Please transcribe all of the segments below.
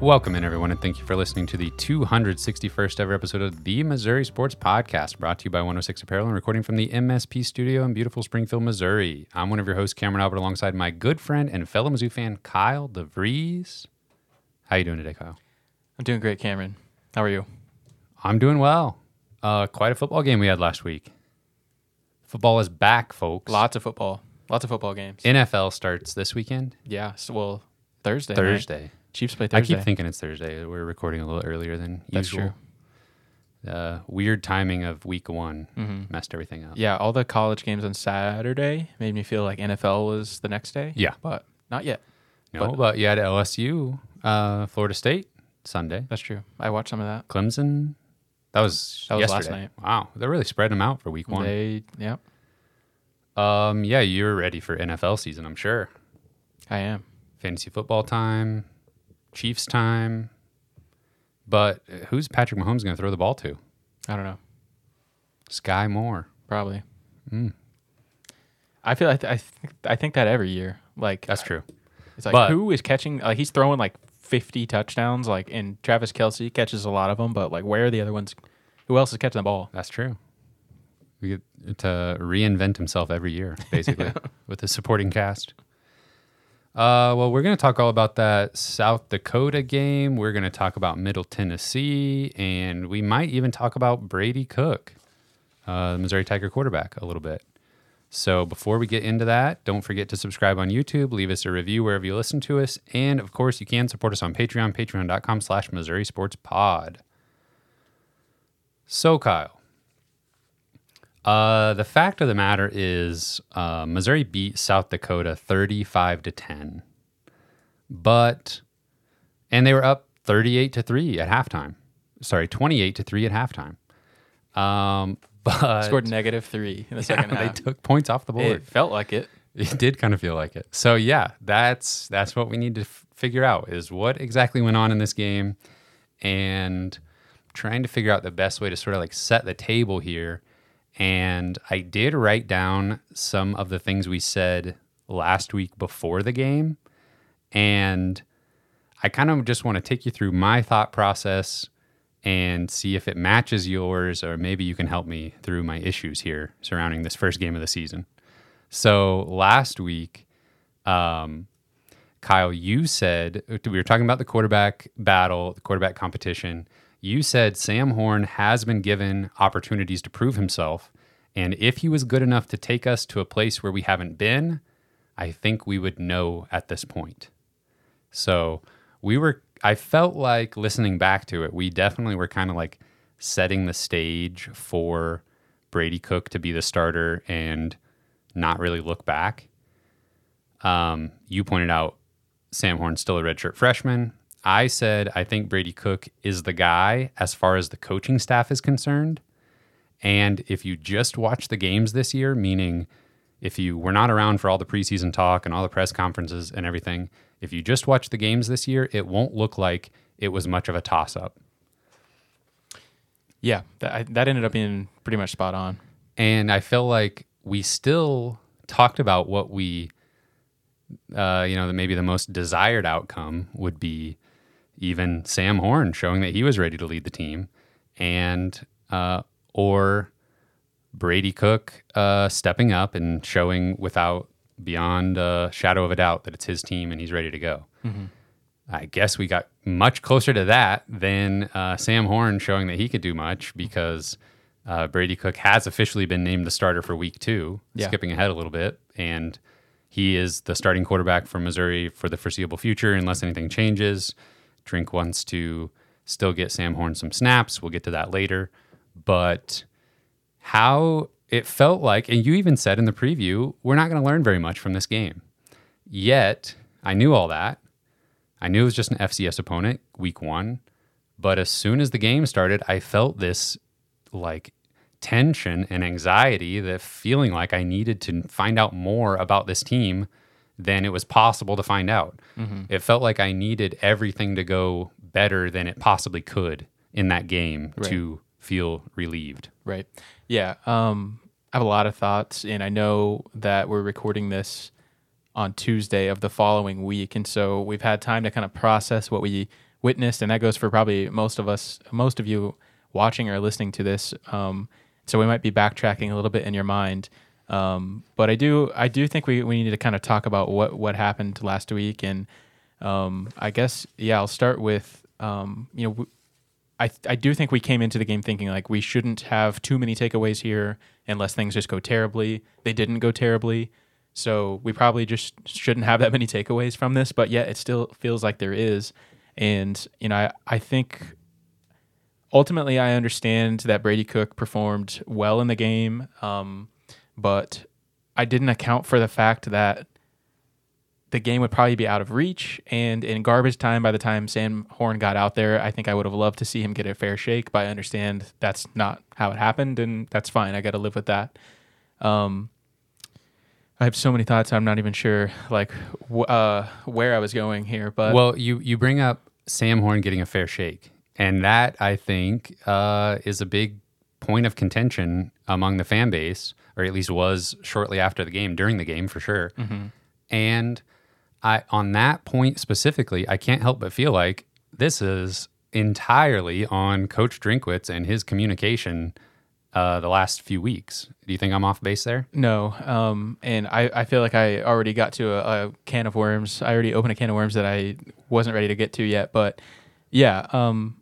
Welcome in, everyone, and thank you for listening to the 261st ever episode of the Missouri Sports Podcast, brought to you by 106 Apparel and recording from the MSP studio in beautiful Springfield, Missouri. I'm one of your hosts, Cameron Albert, alongside my good friend and fellow Mizzou fan, Kyle DeVries. How you doing today, Kyle? I'm doing great, Cameron. How are you? I'm doing well. Uh, quite a football game we had last week. Football is back, folks. Lots of football. Lots of football games. NFL starts this weekend, yeah. So, well, Thursday. right? Thursday. Chiefs play I keep thinking it's Thursday. We're recording a little earlier than That's usual. Uh, weird timing of week one messed everything up. Mm-hmm. Yeah, all the college games on Saturday made me feel like NFL was the next day. Yeah. But not yet. No, But- but, you had LSU, uh, Florida State Sunday, That's true. I watched some of that. Clemson. That was That was last night. Wow, they're really spreading them out for week one. They, yeah, um, yeah, you're ready for NFL season, I'm sure. I am. Fantasy football time, Chiefs time. But who's Patrick Mahomes going to throw the ball to? I don't know. Skyy Moore. Probably. Hmm. I feel like I, th- I think that every year. Like That's true. It's like But- who is catching? Like he's throwing like 50 touchdowns. Like and Travis Kelce catches a lot of them. But like where are the other ones? Who else is catching the ball? That's true. We get to reinvent himself every year, basically, with the supporting cast. Uh, well, we're going to talk all about that South Dakota game. We're going to talk about Middle Tennessee, and we might even talk about Brady Cook, uh, the Missouri Tiger quarterback, a little bit. So before we get into that, don't forget to subscribe on YouTube, leave us a review wherever you listen to us, and of course, you can support us on Patreon, patreon.com slash Missouri Sports Pod. So, Kyle, uh, the fact of the matter is, uh, Missouri beat South Dakota thirty-five to ten, but and they were up thirty-eight to three at halftime. Sorry, twenty-eight to three at halftime. Um, but Scored negative three in the yeah, second they took points off the board. It felt like it. It did kind of feel like it. So yeah, that's that's what we need to f- figure out is what exactly went on in this game, and trying to figure out the best way to sort of like set the table here. And I did write down some of the things we said last week before the game, and I kind of just want to take you through my thought process and see if it matches yours, or maybe you can help me through my issues here surrounding this first game of the season. So last week, um, Kyle, you said we were talking about the quarterback battle, the quarterback competition. You said Sam Horn has been given opportunities to prove himself. And if he was good enough to take us to a place where we haven't been, I think we would know at this point. So we were, I felt like listening back to it, we definitely were kind of like setting the stage for Brady Cook to be the starter and not really look back. Um, you pointed out Sam Horn's still a redshirt freshman. I said I think Brady Cook is the guy as far as the coaching staff is concerned. And if you just watch the games this year, meaning if you were not around for all the preseason talk and all the press conferences and everything, if you just watch the games this year, it won't look like it was much of a toss up. Yeah, that, that ended up being pretty much spot on. and I feel like we still talked about what we, uh, you know, that maybe the most desired outcome would be even Sam Horn showing that he was ready to lead the team, and uh, or Brady Cook uh, stepping up and showing without beyond a shadow of a doubt that it's his team and he's ready to go. I guess we got much closer to that than uh, Sam Horn showing that he could do much because uh, Brady Cook has officially been named the starter for week two, Yeah. skipping ahead a little bit. And he is the starting quarterback for Missouri for the foreseeable future unless anything changes. Drink wants to still get Sam Horn some snaps. We'll get to that later. But how it felt like, and you even said in the preview, we're not going to learn very much from this game. Yet, I knew all that. I knew it was just an FCS opponent, week one. But as soon as the game started, I felt this like tension and anxiety, the feeling like I needed to find out more about this team than it was possible to find out. It felt like I needed everything to go better than it possibly could in that game to feel relieved. Right. Yeah. Um, I have a lot of thoughts, and I know that we're recording this on Tuesday of the following week, and so we've had time to kind of process what we witnessed, and that goes for probably most of us, most of you watching or listening to this. Um, so we might be backtracking a little bit in your mind. Um, but I do, I do think we, we need to kind of talk about what, what happened last week. And um, I guess, yeah, I'll start with, um, you know, I, I do think we came into the game thinking like we shouldn't have too many takeaways here unless things just go terribly. They didn't go terribly. So we probably just shouldn't have that many takeaways from this, but yet it still feels like there is. And, you know, I, I think ultimately I understand that Brady Cook performed well in the game, um, but I didn't account for the fact that the game would probably be out of reach. And in garbage time, by the time Sam Horn got out there, I think I would have loved to see him get a fair shake, but I understand that's not how it happened, and that's fine. I got to live with that. Um, I have so many thoughts. I'm not even sure like uh, where I was going here, but Well, you you bring up Sam Horn getting a fair shake, and that I think uh, is a big point of contention among the fan base, or at least was shortly after the game, during the game for sure. And I on that point specifically, I can't help but feel like this is entirely on Coach Drinkwitz and his communication uh, the last few weeks. Do you think I'm off base there? No, um, and I, I feel like I already got to a, a can of worms. I already opened a can of worms that I wasn't ready to get to yet. But yeah, um,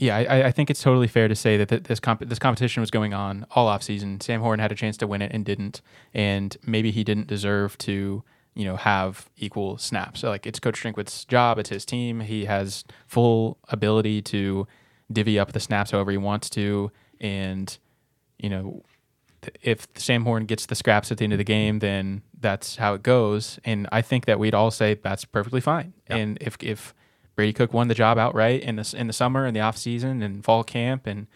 yeah, I, I think it's totally fair to say that th- this comp- this competition was going on all off season. Sam Horn had a chance to win it and didn't, and maybe he didn't deserve to you know have equal snaps. So, like it's Coach Drinkwitz's job, it's his team. He has full ability to divvy up the snaps however he wants to, and you know if Sam Horn gets the scraps at the end of the game, then that's how it goes. And I think that we'd all say that's perfectly fine. And if if Brady Cook won the job outright in the in the summer and the off season and fall camp, and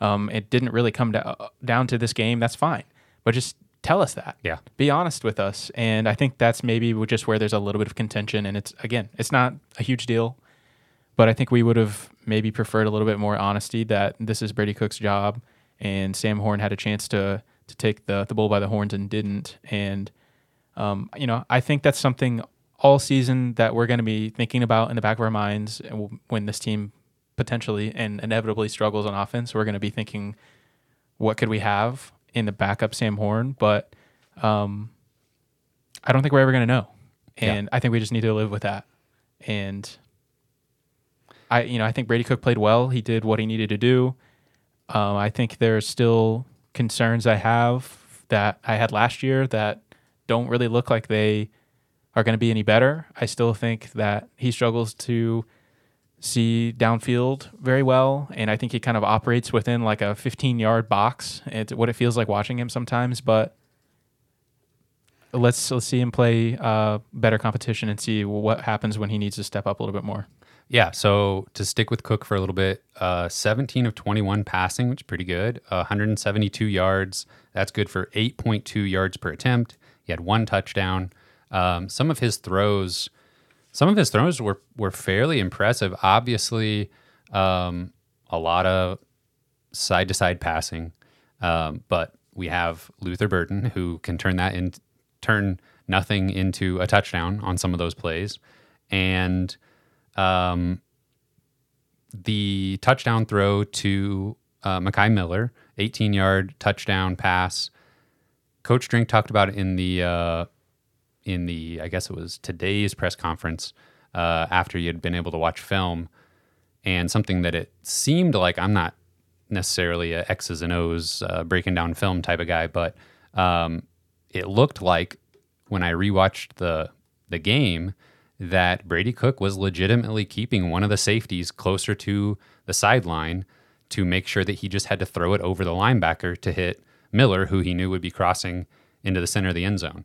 um, it didn't really come da- down to this game, that's fine. But just tell us that. Yeah. Be honest with us. And I think that's maybe just where there's a little bit of contention. And it's again, it's not a huge deal. But I think we would have maybe preferred a little bit more honesty that this is Brady Cook's job, and Sam Horn had a chance to to take the the bull by the horns and didn't. And um, you know, I think that's something all season that we're going to be thinking about in the back of our minds when this team potentially and inevitably struggles on offense. We're going to be thinking, what could we have in the backup Sam Horn? But um, I don't think we're ever going to know, and I think we just need to live with that. And I, you know, I think Brady Cook played well. He did what he needed to do. Um, I think there's still concerns I have that I had last year that don't really look like they are going to be any better. I still think that he struggles to see downfield very well, and I think he kind of operates within like a 15 yard box. It's what it feels like watching him sometimes, but let's let's see him play uh, better competition and see what happens when he needs to step up a little bit more. Yeah. So to stick with Cook for a little bit, uh, 17 of 21 passing, which is pretty good. Uh, 172 yards. That's good for 8.2 yards per attempt. He had one touchdown. Um, some of his throws, some of his throws were were fairly impressive. Obviously, um, a lot of side to side passing, um, but we have Luther Burden who can turn that in, turn nothing into a touchdown on some of those plays, and um, the touchdown throw to uh, Mekhi Miller, 18 yard touchdown pass. Coach Drink talked about it in the uh, in the I guess it was today's press conference uh, after you had been able to watch film, and something that it seemed like I'm not necessarily a X's and O's uh, breaking down film type of guy, but um, it looked like when I rewatched the the game that Brady Cook was legitimately keeping one of the safeties closer to the sideline to make sure that he just had to throw it over the linebacker to hit Miller, who he knew would be crossing into the center of the end zone.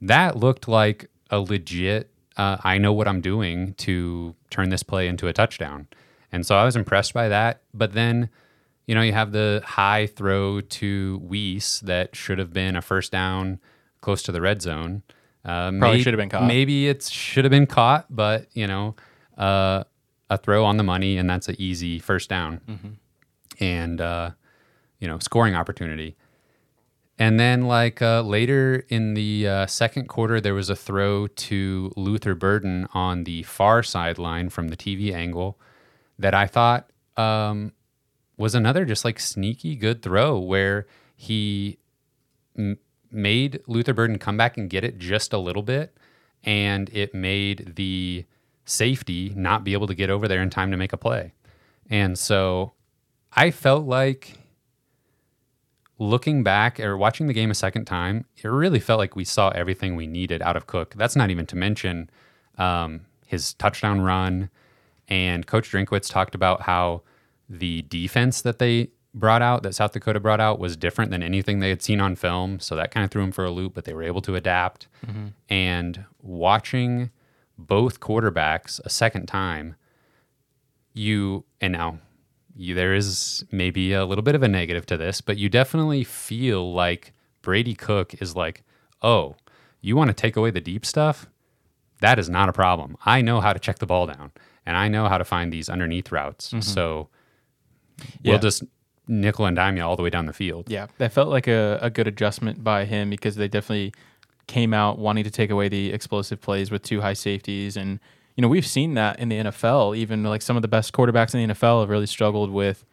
That looked like a legit, uh, I know what I'm doing to turn this play into a touchdown. And so I was impressed by that. But then, you know, you have the high throw to Wease that should have been a first down close to the red zone. Uh, Probably should have been caught. Maybe it should have been caught, but you know, uh, a throw on the money, and that's an easy first down, Mm-hmm. and uh, you know, scoring opportunity. And then, like uh, later in the uh, second quarter, there was a throw to Luther Burden on the far sideline from the TV angle that I thought um, was another just like sneaky good throw where he m- made Luther Burden come back and get it just a little bit, and it made the safety not be able to get over there in time to make a play. And so I felt like looking back or watching the game a second time, it really felt like we saw everything we needed out of Cook. That's not even to mention um, his touchdown run. And Coach Drinkwitz talked about how the defense that they brought out, that South Dakota brought out, was different than anything they had seen on film. So that kind of threw him for a loop, but they were able to adapt. And watching both quarterbacks a second time, you, and now you, there is maybe a little bit of a negative to this, but you definitely feel like Brady Cook is like, oh, you want to take away the deep stuff? That is not a problem. I know how to check the ball down and I know how to find these underneath routes. Mm-hmm. So Yeah. we'll just nickel and dime you all the way down the field. Yeah, that felt like a, a good adjustment by him because they definitely came out wanting to take away the explosive plays with two high safeties. And, you know, we've seen that in the NFL. Even like some of the best quarterbacks in the NFL have really struggled with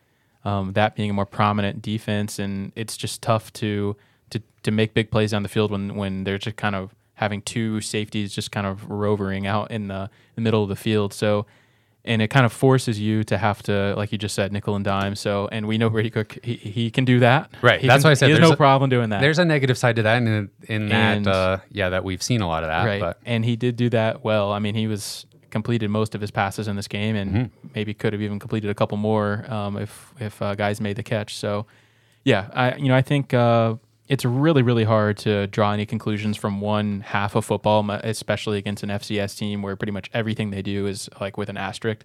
um, that being a more prominent defense. And it's just tough to, to, to make big plays down the field when, when they're just kind of having two safeties just kind of rovering out in the, the middle of the field. So, and it kind of forces you to have to, like you just said, nickel and dime. So, and we know Brady Cook, he, he can do that. Right. He That's can- why I said he there's no a- problem doing that. There's a negative side to that in, in that, uh, yeah, that we've seen a lot of that. right, But and he did do that well. I mean, he was completed most of his passes in this game, and Mm-hmm. maybe could have even completed a couple more um, if if uh, guys made the catch. So, yeah, I you know I think uh, it's really really hard to draw any conclusions from one half of football, especially against an FCS team where pretty much everything they do is like with an asterisk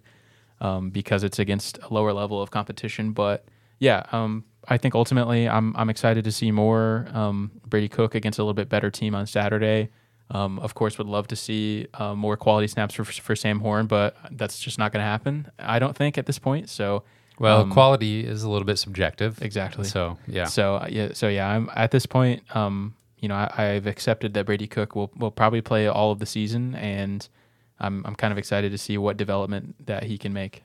um, because it's against a lower level of competition. But yeah, um, I think ultimately I'm I'm excited to see more um, Brady Cook against a little bit better team on Saturday. Um, of course, would love to see uh, more quality snaps for for Sam Horn, but that's just not going to happen. I don't think at this point. So well, um, quality is a little bit subjective. exactly. So yeah, So uh, yeah, so yeah, I'm at this point. Um, you know, I, I've accepted that Brady Cook will will probably play all of the season, and I'm I'm kind of excited to see what development that he can make.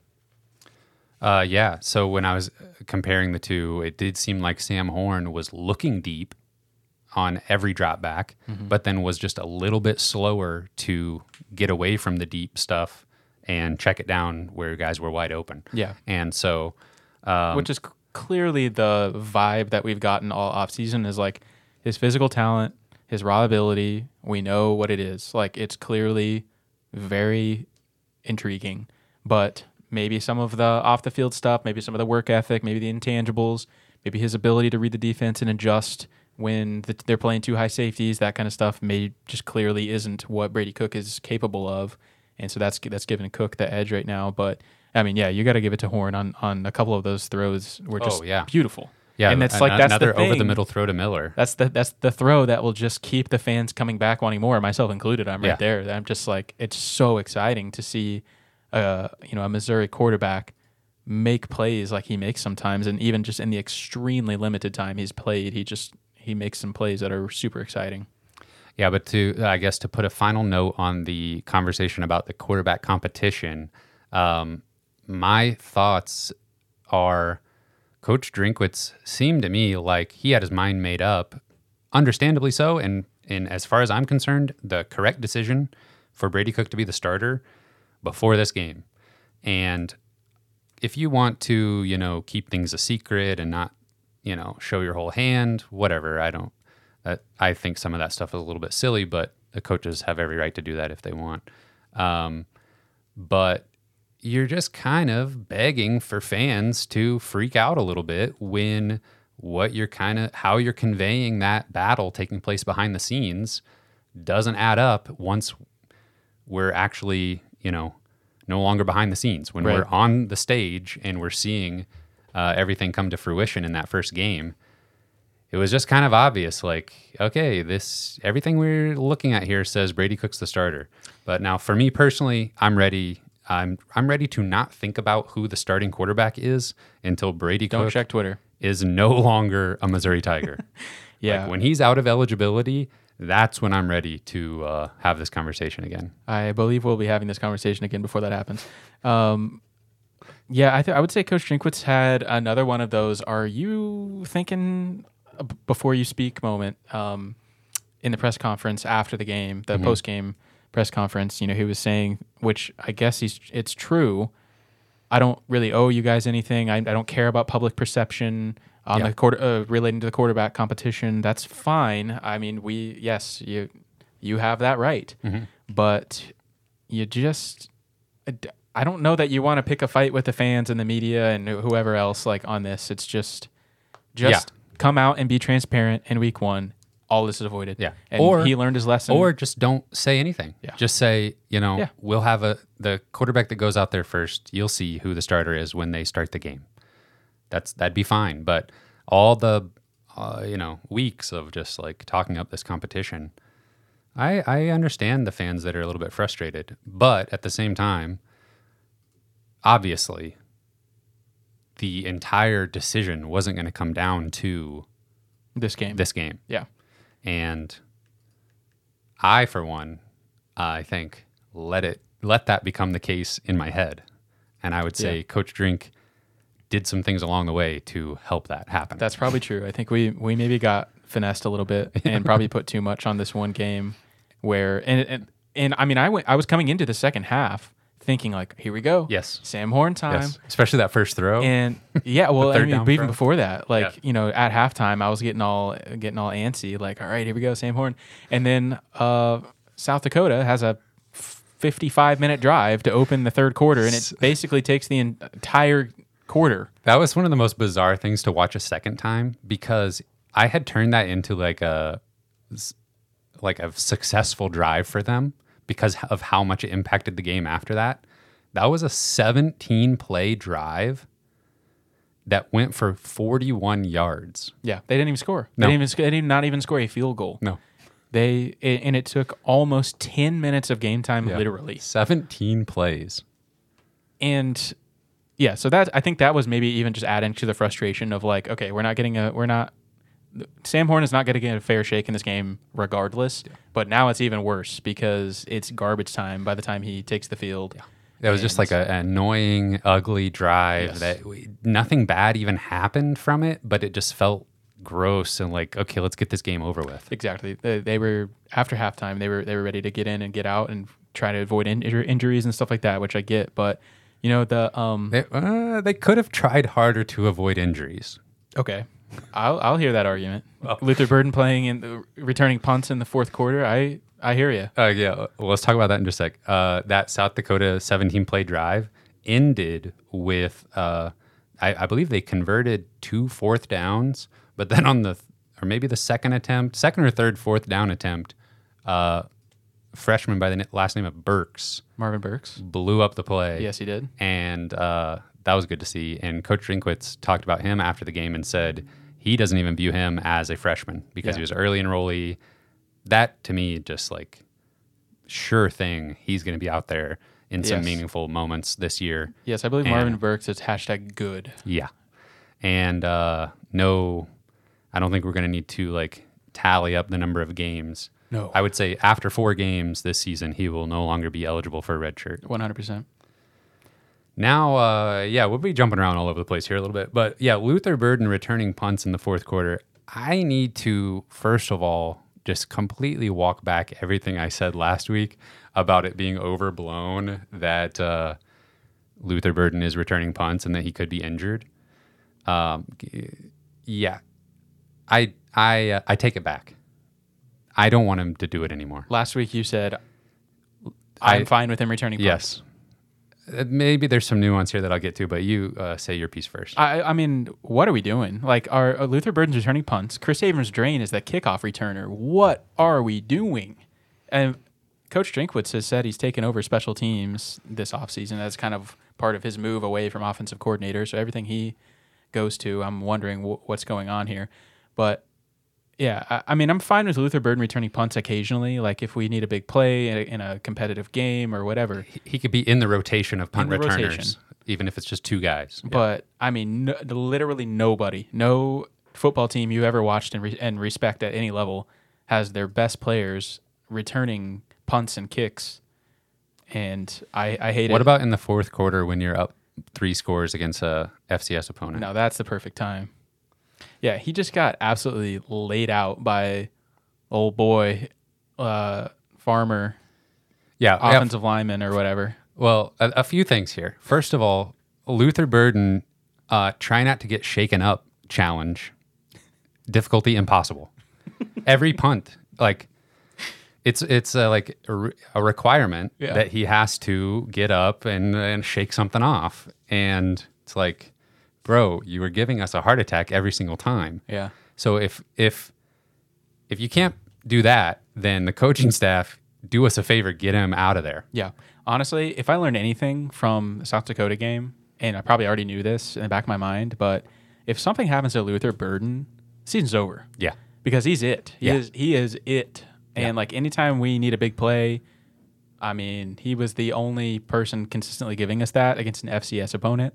Uh, yeah. So when I was comparing the two, it did seem like Sam Horn was looking deep on every drop back, Mm-hmm. but then was just a little bit slower to get away from the deep stuff and check it down where guys were wide open. Yeah. And so, um, which is c- clearly the vibe that we've gotten all off season is like his physical talent, his raw ability. We know what it is. Like it's clearly very intriguing, but maybe some of the off the field stuff, maybe some of the work ethic, maybe the intangibles, maybe his ability to read the defense and adjust when the, they're playing two high safeties, that kind of stuff, may just clearly isn't what Brady Cook is capable of, and so that's that's giving Cook the edge right now. But I mean, yeah, you got to give it to Horn on on a couple of those throws were just Oh, yeah. beautiful. yeah, and that's like that's another the over the middle throw to Miller. That's the that's the throw that will just keep the fans coming back wanting more, myself included. I'm Yeah. right there. I'm just like it's so exciting to see uh you know a Missouri quarterback make plays like he makes sometimes and even just in the extremely limited time he's played, he just he makes some plays that are super exciting. Yeah, but to I guess to put a final note on the conversation about the quarterback competition, um, my thoughts are Coach Drinkwitz seemed to me like he had his mind made up, understandably so, and and as far as I'm concerned, the correct decision for Brady Cook to be the starter before this game. And if you want to, you know, keep things a secret and not, you know, show your whole hand, whatever, I don't that I think some of that stuff is a little bit silly, but the coaches have every right to do that if they want. Um, but you're just kind of begging for fans to freak out a little bit when what you're kind of how you're conveying that battle taking place behind the scenes doesn't add up once we're actually, you know, no longer behind the scenes. When we're on the stage and we're seeing uh, everything come to fruition in that first game it was just kind of obvious like okay this everything we're looking at here says brady cook's the starter but now for me personally i'm ready i'm i'm ready to not think about who the starting quarterback is until brady Don't cook check Twitter. is no longer a Missouri Tiger. Yeah. Like when he's out of eligibility, that's when I'm ready to uh, have this conversation again. I believe we'll be having this conversation again before that happens. Um, yeah, I, th- I would say Coach Drinkwitz had another one of those. Are you thinking uh, before you speak moment um, in the press conference after the game, the post game press conference? You know, he was saying, which I guess he's it's true. I don't really owe you guys anything. I, I don't care about public perception on Yeah. the quarter uh, relating to the quarterback competition. That's fine. I mean, we yes, you you have that right, but you just I don't know that you want to pick a fight with the fans and the media and whoever else like on this. It's just just come out and be transparent in week one. All this is avoided. Yeah. and Or- he learned his lesson. Or just don't say anything. Yeah. Just say, you know, Yeah. we'll have a the quarterback that goes out there first. You'll see who the starter is when they start the game. That's that'd be fine. But all the uh, you know weeks of just like talking up this competition, I I understand the fans that are a little bit frustrated, but at the same time, obviously, the entire decision wasn't going to come down to this game. this game. yeah. And I, for one, I think let it let that become the case in my head. And I would say Yeah. Coach Drink did some things along the way to help that happen. That's probably true. I think we we maybe got finessed a little bit and probably put too much on this one game where and and, and I mean I went I was coming into the second half thinking like here we go. Yes. Sam Horn time. yes, especially that first throw. And yeah, well, I mean, even throw. before that, like Yeah. you know, at halftime, I was getting all getting all antsy, like, all right, here we go, Sam Horn, and then uh, South Dakota has a 55 minute drive to open the third quarter, and it basically takes the entire quarter. that was one of the most bizarre things to watch a second time because I had turned that into like a like a successful drive for them because of how much it impacted the game after that. That was a 17 play drive that went for 41 yards. Yeah, they didn't even score. No. They didn't even sc- they did not even score a field goal. No. They it, and it took almost 10 minutes of game time, literally. 17 plays. and yeah, so that I think that was maybe even just adding to the frustration of like, okay, we're not getting a, we're not. Sam Horn is not going to get a fair shake in this game, regardless. But now it's even worse because it's garbage time by the time he takes the field. That was just like a, an annoying, ugly drive Yes. that we, nothing bad even happened from it, but it just felt gross and like, okay, let's get this game over with. Exactly. They, they were after halftime. They were they were ready to get in and get out and try to avoid in, injuries and stuff like that, which I get. But you know the um They, uh, they could have tried harder to avoid injuries. okay, I'll I'll hear that argument. Luther Burden playing in the returning punts in the fourth quarter. I I hear you. Uh, yeah, well, let's talk about that in just a sec. Uh, that South Dakota 17 play drive ended with, uh, I, I believe they converted two fourth downs, but then on the, or maybe the second attempt, second or third fourth down attempt, uh, freshman by the last name of Burks Marvin Burks. blew up the play. Yes, he did. And uh, that was good to see. And Coach Drinkwitz talked about him after the game and said he doesn't even view him as a freshman because Yeah. he was early enrollee. That to me, just like sure thing, he's going to be out there in some meaningful moments this year. Yes, I believe And- Marvin Burks is hashtag good. Yeah. And uh, no, I don't think we're going to need to like tally up the number of games. No. I would say after four games this season, he will no longer be eligible for a red shirt. One hundred percent. Now, uh, yeah, we'll be jumping around all over the place here a little bit, but yeah, Luther Burden returning punts in the fourth quarter. I need to first of all just completely walk back everything I said last week about it being overblown that uh, Luther Burden is returning punts and that he could be injured. Um, yeah, I I uh, I take it back. I don't want him to do it anymore. Last week you said I'm I- fine with him returning. punts." Yes. Uh, Maybe there's some nuance here that I'll get to, but you uh, say your piece first. I, I mean, what are we doing? Like, uh, Luther Burden's returning punts. Kris Abrams-Draine is the kickoff returner. What are we doing? And Coach Drinkwitz has said he's taken over special teams this offseason. That's kind of part of his move away from offensive coordinator. So everything he goes to, I'm wondering wh- what's going on here. But yeah, I, I mean, I'm fine with Luther Burden returning punts occasionally, like if we need a big play in a, in a competitive game or whatever. he could be in the rotation of punt returners. rotation. even if it's just two guys. Yeah. But I mean, no, literally nobody, no football team you ever watched and, re- and respect at any level has their best players returning punts and kicks. And I, I hate what it. What about in the fourth quarter when you're up three scores against a FCS opponent? No, that's the perfect time. Yeah, he just got absolutely laid out by old boy uh, farmer Yeah, offensive lineman or whatever. Well, a, a few things here. First of all, Luther Burden, uh, try not to get shaken up challenge, difficulty impossible. Every punt, like it's it's uh, like a, re- a requirement Yeah. that he has to get up and and shake something off, and it's like, bro, you were giving us a heart attack every single time. Yeah. So if if if you can't do that, then the coaching staff do us a favor, get him out of there. Yeah. Honestly, if I learned anything from the South Dakota game, and I probably already knew this in the back of my mind, but if something happens to Luther Burden, season's over Yeah. because he's it. He Yeah. is he is it. And like anytime we need a big play, I mean, he was the only person consistently giving us that against an FCS opponent.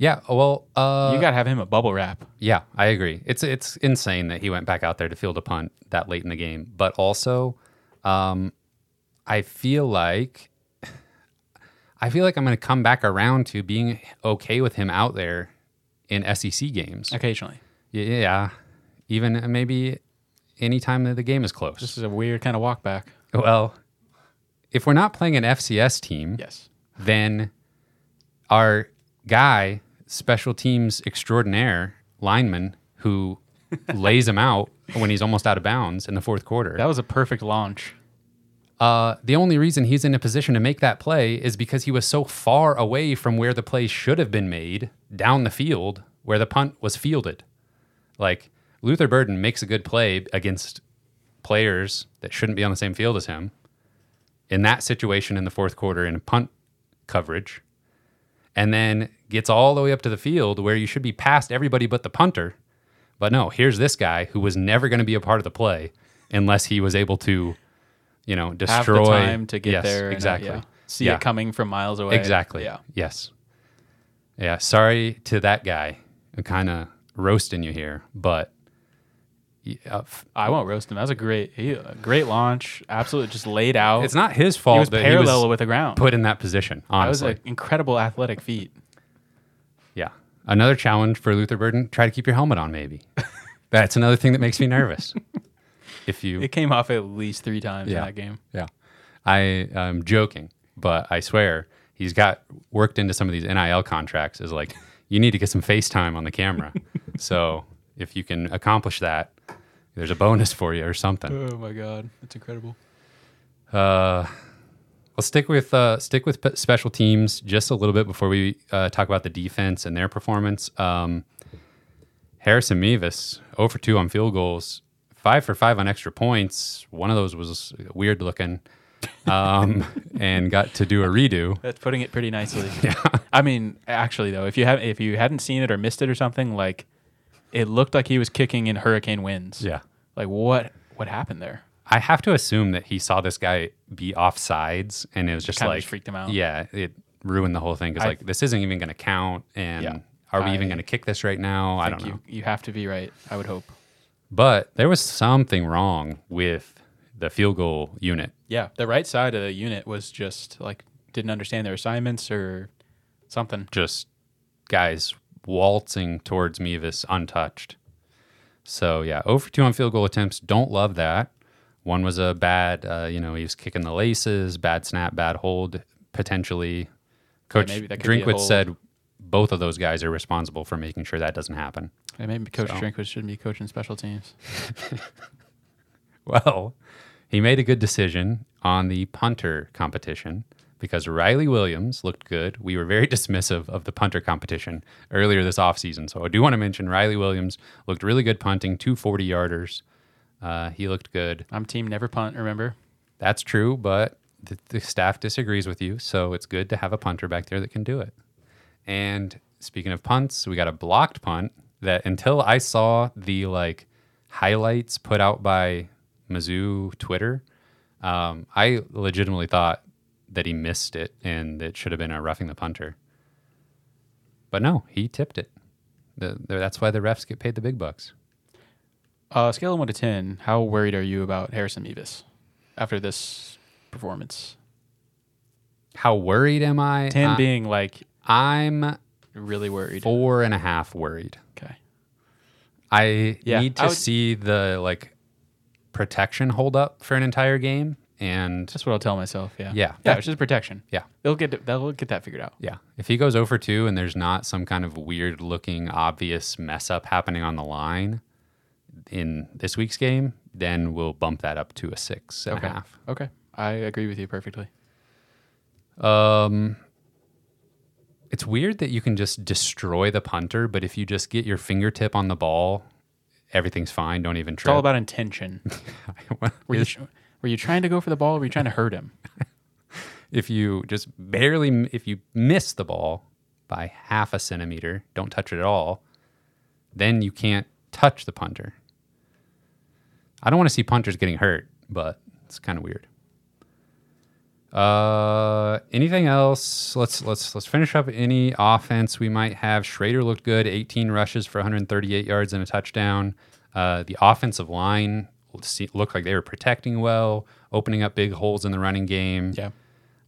Yeah, well, uh, you got to have him a bubble wrap. yeah, I agree. It's it's insane that he went back out there to field a punt that late in the game. But also, um, I feel like I feel like I'm going to come back around to being okay with him out there in SEC games. Occasionally. Yeah, even maybe anytime that the game is close. This is a weird kind of walk back. Well, if we're not playing an FCS team, Yes. then our guy, special teams extraordinaire lineman, who lays him out when he's almost out of bounds in the fourth quarter. That was a perfect launch. Uh, the only reason he's in a position to make that play is because he was so far away from where the play should have been made down the field where the punt was fielded. Like Luther Burden makes a good play against players that shouldn't be on the same field as him in that situation in the fourth quarter in punt coverage, and then gets all the way up to the field where you should be past everybody but the punter. But no, here's this guy who was never going to be a part of the play unless he was able to, you know, Have destroy the time to get Yes, there. uh, Exactly. yeah, see Yeah. it coming from miles away. Exactly. Yeah. Yes. Yeah. Sorry to that guy. I'm kind of roasting you here, but yeah, I won't roast him. That was a great, he, a great launch. Absolutely, just laid out. it's not his fault he was parallel he was with the ground. put in that position. that was Honestly, an incredible athletic feat. yeah. Another challenge for Luther Burden: try to keep your helmet on. Maybe that's another thing that makes me nervous. if you, It came off at least three times Yeah. in that game. yeah, I I'm joking, but I swear he's got worked into some of these NIL contracts. Is like you need to get some FaceTime on the camera. so if you can accomplish that, there's a bonus for you or something. Oh my god, that's incredible. Uh, Let's stick with uh, stick with p- special teams just a little bit before we uh, talk about the defense and their performance. Um, Harrison Mevis, 0 for 2 on field goals, 5 for 5 on extra points. One of those was weird looking um, and got to do a redo. That's putting it pretty nicely. yeah. I mean, actually though, if you have if you hadn't seen it or missed it or something, like it looked like he was kicking in hurricane winds. Yeah. Like what what happened there? I have to assume that he saw this guy be off sides and it was just like just freaked him out. Yeah, it ruined the whole thing because like this isn't even going to count, and Yeah. are we I even going to kick this right now? I, I don't know. you you have to be right. I would hope. But there was something wrong with the field goal unit. Yeah, the right side of the unit was just like didn't understand their assignments or something. Just guys waltzing towards Mevis untouched. So yeah, over two on field goal attempts. Don't love that. One was a bad, uh, you know, he was kicking the laces, bad snap, bad hold, potentially. Coach maybe that could be a Drinkwitz said both of those guys are responsible for making sure that doesn't happen. And maybe Coach So. Drinkwitz shouldn't be coaching special teams. Well, he made a good decision on the punter competition because Riley Williams looked good. We were very dismissive of the punter competition earlier this offseason. So I do want to mention Riley Williams looked really good punting, two 40 yarders. Uh, he looked good. I'm team never punt, remember? That's true, but the, the staff disagrees with you. So it's good to have a punter back there that can do it. And speaking of punts, we got a blocked punt that until I saw the like highlights put out by Mizzou Twitter, um, I legitimately thought that he missed it and it should have been a roughing the punter. But no, he tipped it. The, the, that's why the refs get paid the big bucks. Uh, scale of one to ten, how worried are you about Harrison Mevis after this performance? How worried am I? Ten I- being like I'm really worried. four and a half worried. Okay. I Yeah, need to would- see the like protection hold up for an entire game, and That's what I'll tell myself. Yeah. Yeah. Yeah. It's just protection. yeah, They'll get they'll get that figured out. yeah. If he goes over two and there's not some kind of weird looking obvious mess up happening on the line in this week's game, then we'll bump that up to a six and a Okay. half. Okay. I agree with you perfectly. Um, it's weird that you can just destroy the punter, but if you just get your fingertip on the ball, everything's fine. Don't even try. It's all about intention. Were you were you trying to go for the ball? or Were you trying to hurt him? if you just barely if you miss the ball by half a centimeter don't touch it at all then you can't touch the punter i don't want to see punters getting hurt but it's kind of weird uh anything else let's let's let's finish up any offense we might have schrader looked good 18 rushes for 138 yards and a touchdown uh the offensive line looked like they were protecting well opening up big holes in the running game Yeah.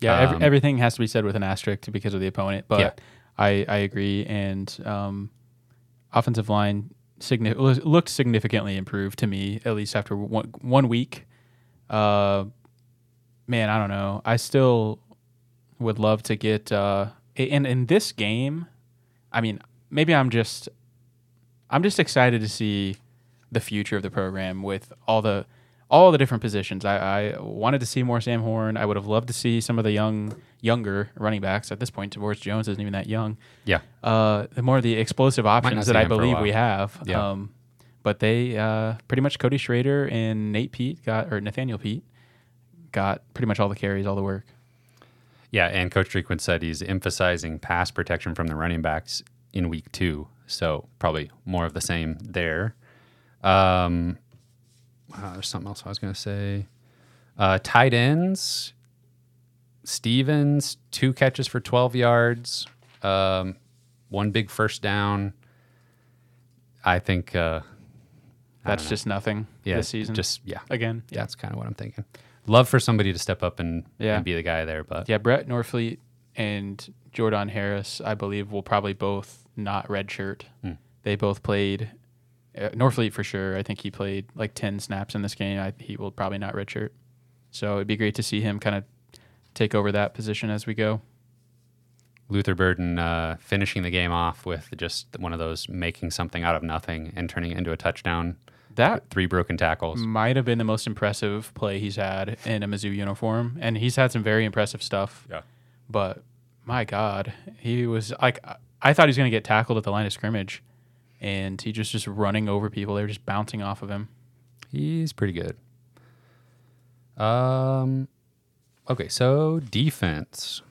Yeah. every, Um, everything has to be said with an asterisk because of the opponent, but Yeah. I, I agree. And um, offensive line signi- looked significantly improved to me, at least after one, one week. Uh, man, I don't know. I still would love to get uh, in in this game. I mean, maybe I'm just I'm just excited to see the future of the program with all the all the different positions. I, I wanted to see more Sam Horn. I would have loved to see some of the young younger running backs. At this point, Tavorus Jones isn't even that young. yeah Uh, the more of the explosive options that I him for a believe we have. Yeah. Um, but they uh, pretty much Cody Schrader and Nate Peat got or Nathaniel Peat got pretty much all the carries, all the work. Yeah, and Coach Drinkwitz said he's emphasizing pass protection from the running backs in week two. So probably more of the same there. Um, uh, there's something else I was going to say. Uh, tight ends, Stevens, two catches for 12 yards, um, one big first down. I think, uh, I That's just nothing yeah, this season. Just, yeah, again, yeah, that's kind of what I'm thinking. Love for somebody to step up and, Yeah. and be the guy there, but Yeah, Brett Norfleet and Jordan Harris, I believe, will probably both not redshirt. Hmm. They both played. Uh, Norfleet for sure. I think he played like ten snaps in this game. I, he will probably not redshirt. So it'd be great to see him kind of take over that position as we go. Luther Burden uh, finishing the game off with just one of those making something out of nothing and turning it into a touchdown. That Three broken tackles. might have been the most impressive play he's had in a Mizzou uniform, and he's had some very impressive stuff. Yeah. But my God, he was like, I thought he was going to get tackled at the line of scrimmage, and he just just running over people. They were just bouncing off of him. He's pretty good. Um, okay, so defense.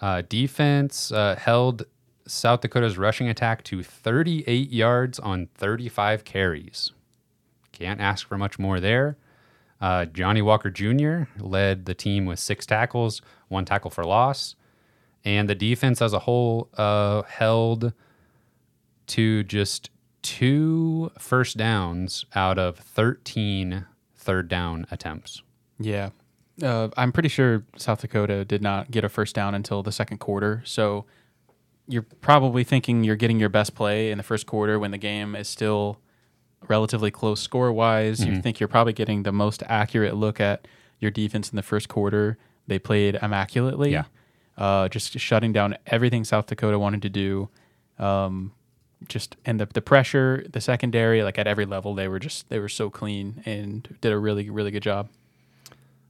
Uh, defense uh, held South Dakota's rushing attack to 38 yards on 35 carries. Can't ask for much more there. Uh, Johnny Walker Jr. led the team with six tackles, one tackle for loss. And the defense as a whole uh, held to just two first downs out of 13 third down attempts. Yeah. Uh, I'm pretty sure South Dakota did not get a first down until the second quarter. So you're probably thinking you're getting your best play in the first quarter when the game is still relatively close score wise. You think you're probably getting the most accurate look at your defense in the first quarter. They played immaculately. Yeah. Uh, just shutting down everything South Dakota wanted to do. Um, just and the the pressure, the secondary, like at every level, they were just they were so clean and did a really really good job.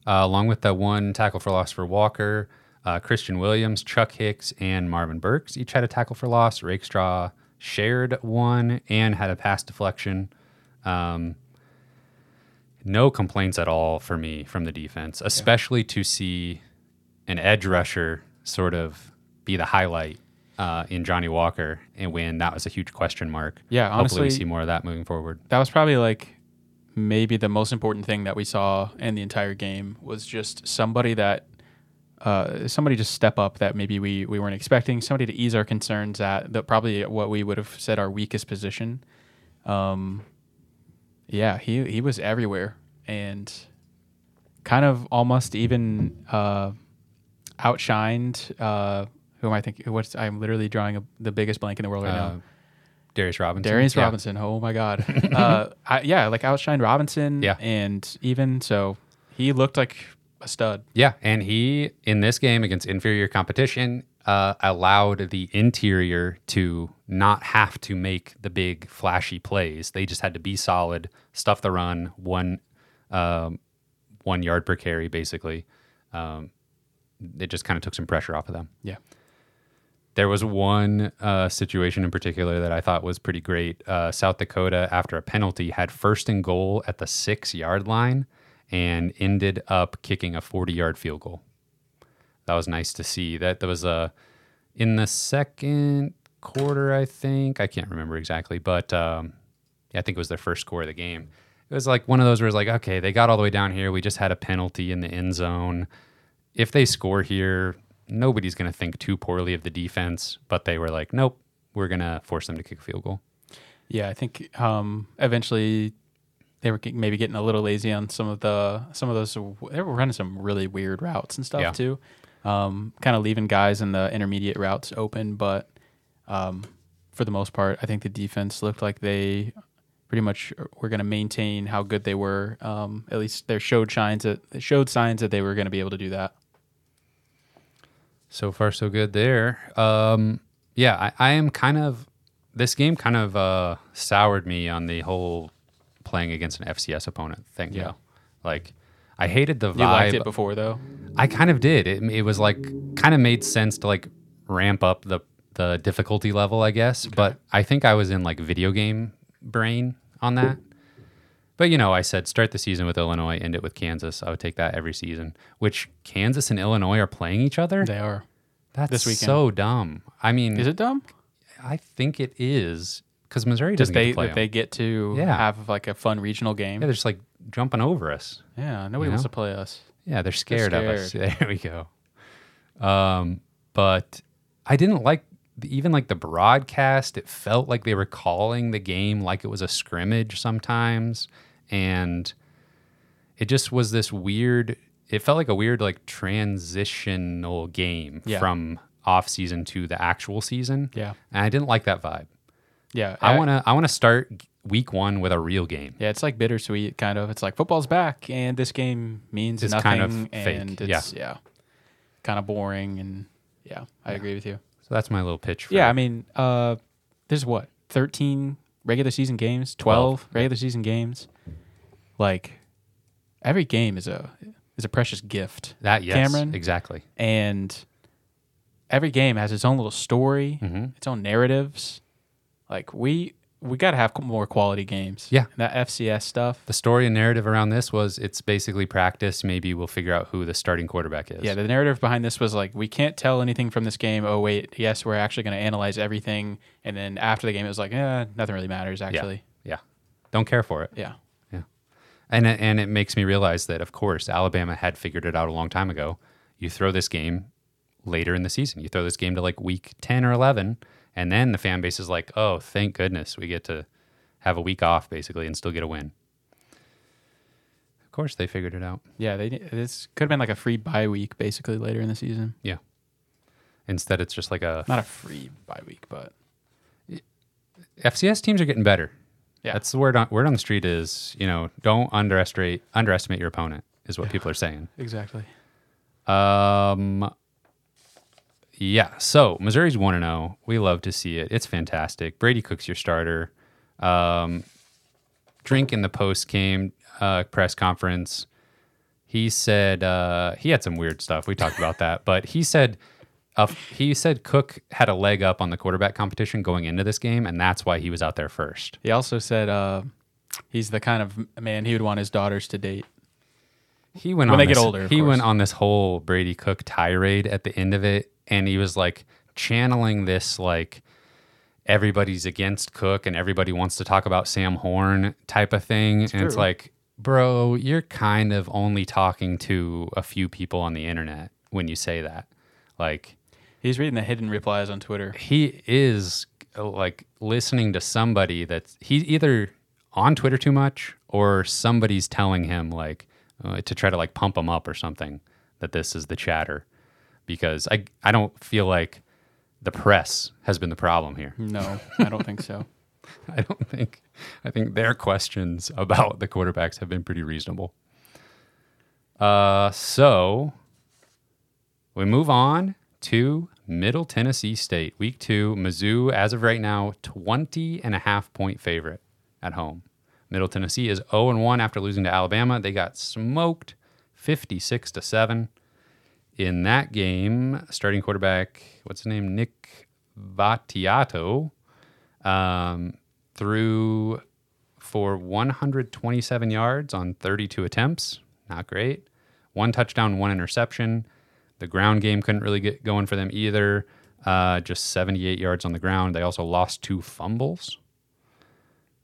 Uh, along with that one tackle for loss for Walker, uh, Christian Williams, Chuck Hicks, and Marvin Burks each had a tackle for loss. Rakestraw shared one and had a pass deflection. Um, no complaints at all for me from the defense, especially to see an edge rusher sort of be the highlight uh, in Johnny Walker and when that was a huge question mark. Yeah, Hopefully we see more of that moving forward. that was probably like maybe the most important thing that we saw in the entire game was just somebody that uh, somebody just step up that maybe we, we weren't expecting, somebody to ease our concerns at the, probably what we would have said our weakest position. Um, yeah, he he was everywhere and kind of almost even uh, outshined. Uh, who am I thinking? What's I'm literally drawing a, the biggest blank in the world right Uh, now. Darius Robinson. Darius Yeah. Robinson. Oh my God. uh, I, yeah, like outshined Robinson. Yeah. and even so, he looked like a stud. Yeah, and he in this game against inferior competition uh, allowed the interior to not have to make the big flashy plays. They just had to be solid, stuff the run, one um, one yard per carry, basically. Um, it just kind of took some pressure off of them. Yeah. There was one uh, situation in particular that I thought was pretty great. Uh, South Dakota, after a penalty, had first and goal at the six yard line and ended up kicking a 40 yard field goal. That was nice to see. That there was a in the second quarter, I think. I can't remember exactly, but um, yeah, I think it was their first score of the game. It was like one of those where it's like, okay, they got all the way down here. We just had a penalty in the end zone. If they score here, nobody's going to think too poorly of the defense. But they were like, nope, we're going to force them to kick a field goal. Yeah, I think um, eventually they were maybe getting a little lazy on some of the some of those. They were running some really weird routes and stuff Yeah. too, um, kind of leaving guys in the intermediate routes open. But um, for the most part, I think the defense looked like they pretty much were going to maintain how good they were. Um, at least they showed signs that they showed signs that they were going to be able to do that. So far, so good there. Um, yeah, I, I am kind of this game kind of uh, soured me on the whole playing against an FCS opponent thing. Yeah. though. like I hated the vibe. You liked it before though. I kind of did. It, it was like kind of made sense to like ramp up the the difficulty level, I guess. But I think I was in like video game brain on that. But you know, I said start the season with Illinois, end it with Kansas. I would take that every season. Which Kansas and Illinois are playing each other. They are. That's this weekend. so dumb. I mean, Is it dumb? I think it is because Missouri Just doesn't get they to play that they get to Yeah. have like a fun regional game. Yeah, they're just like jumping over us. Yeah, nobody You wants to play us. Yeah, they're scared, of us. There we go. Um, but I didn't like even like the broadcast. It felt like they were calling the game like it was a scrimmage sometimes, and it just was this weird. It felt like a weird like transitional game Yeah. from off season to the actual season, Yeah, and I didn't like that vibe. yeah. I want to I want to start week one with a real game. Yeah, it's like bittersweet, kind of. It's like football's back, and this game means It's nothing, kind of fake, and it's yeah, kind of boring, and yeah, I agree with you. So that's my little pitch. For Yeah, I mean, uh, there's what thirteen regular season games, twelve regular season games. Like every game is a is a precious gift, that. Yes, Cameron? exactly. and every game has its own little story, hmm its own narratives. Like we we got to have more quality games. Yeah. that FCS stuff. The story and narrative around this was it's basically practice. Maybe we'll figure out who the starting quarterback is. Yeah, the narrative behind this was like we can't tell anything from this game. Oh wait, yes, we're actually going to analyze everything, and then after the game, it was like, eh, nothing really matters actually. yeah. Don't care for it. Yeah, Yeah. And and it makes me realize that of course Alabama had figured it out a long time ago. You throw this game later in the season. You throw this game to like week 10 or 11 and then the fan base is like, "Oh, thank goodness we get to have a week off basically and still get a win." Of course they figured it out. yeah. They this could have been like a free bye week basically later in the season. Yeah. Instead it's just like a Not a free bye week, but FCS teams are getting better. Yeah. That's the word on word on the street is, you know, don't underestimate underestimate your opponent is what people are saying. exactly. Um yeah, so Missouri's 1 and 0. We love to see it. It's fantastic. Brady Cook's your starter. Um Drink in the post game uh, press conference. He said uh, he had some weird stuff. We talked about that, but he said uh, he said Cook had a leg up on the quarterback competition going into this game, and that's why he was out there first. He also said uh, he's the kind of man he would want his daughters to date. He went When on they get older, He went on this whole Brady Cook tirade at the end of it, and he was like channeling this like everybody's against Cook and everybody wants to talk about Sam Horn type of thing, and it's like, bro, you're kind of only talking to a few people on the internet. when you say that. Like He's reading the hidden replies on Twitter. he is like listening to somebody that's he's either on Twitter too much or somebody's telling him like uh, to try to like pump him up or something that this is the chatter because I I don't feel like the press has been the problem here. No, I don't think so. I don't think I think their questions about the quarterbacks have been pretty reasonable. Uh so we move on to Middle Tennessee State. Week 2, Mizzou as of right now 20 and a half point favorite at home. Middle Tennessee is 0 and 1 after losing to Alabama. They got smoked 56 to 7 in that game. Starting quarterback, what's his name? Nick Vattiato um, threw for 127 yards on 32 attempts. Not great. One touchdown, one interception. The ground game couldn't really get going for them either. Uh, just 78 yards on the ground. They also lost two fumbles.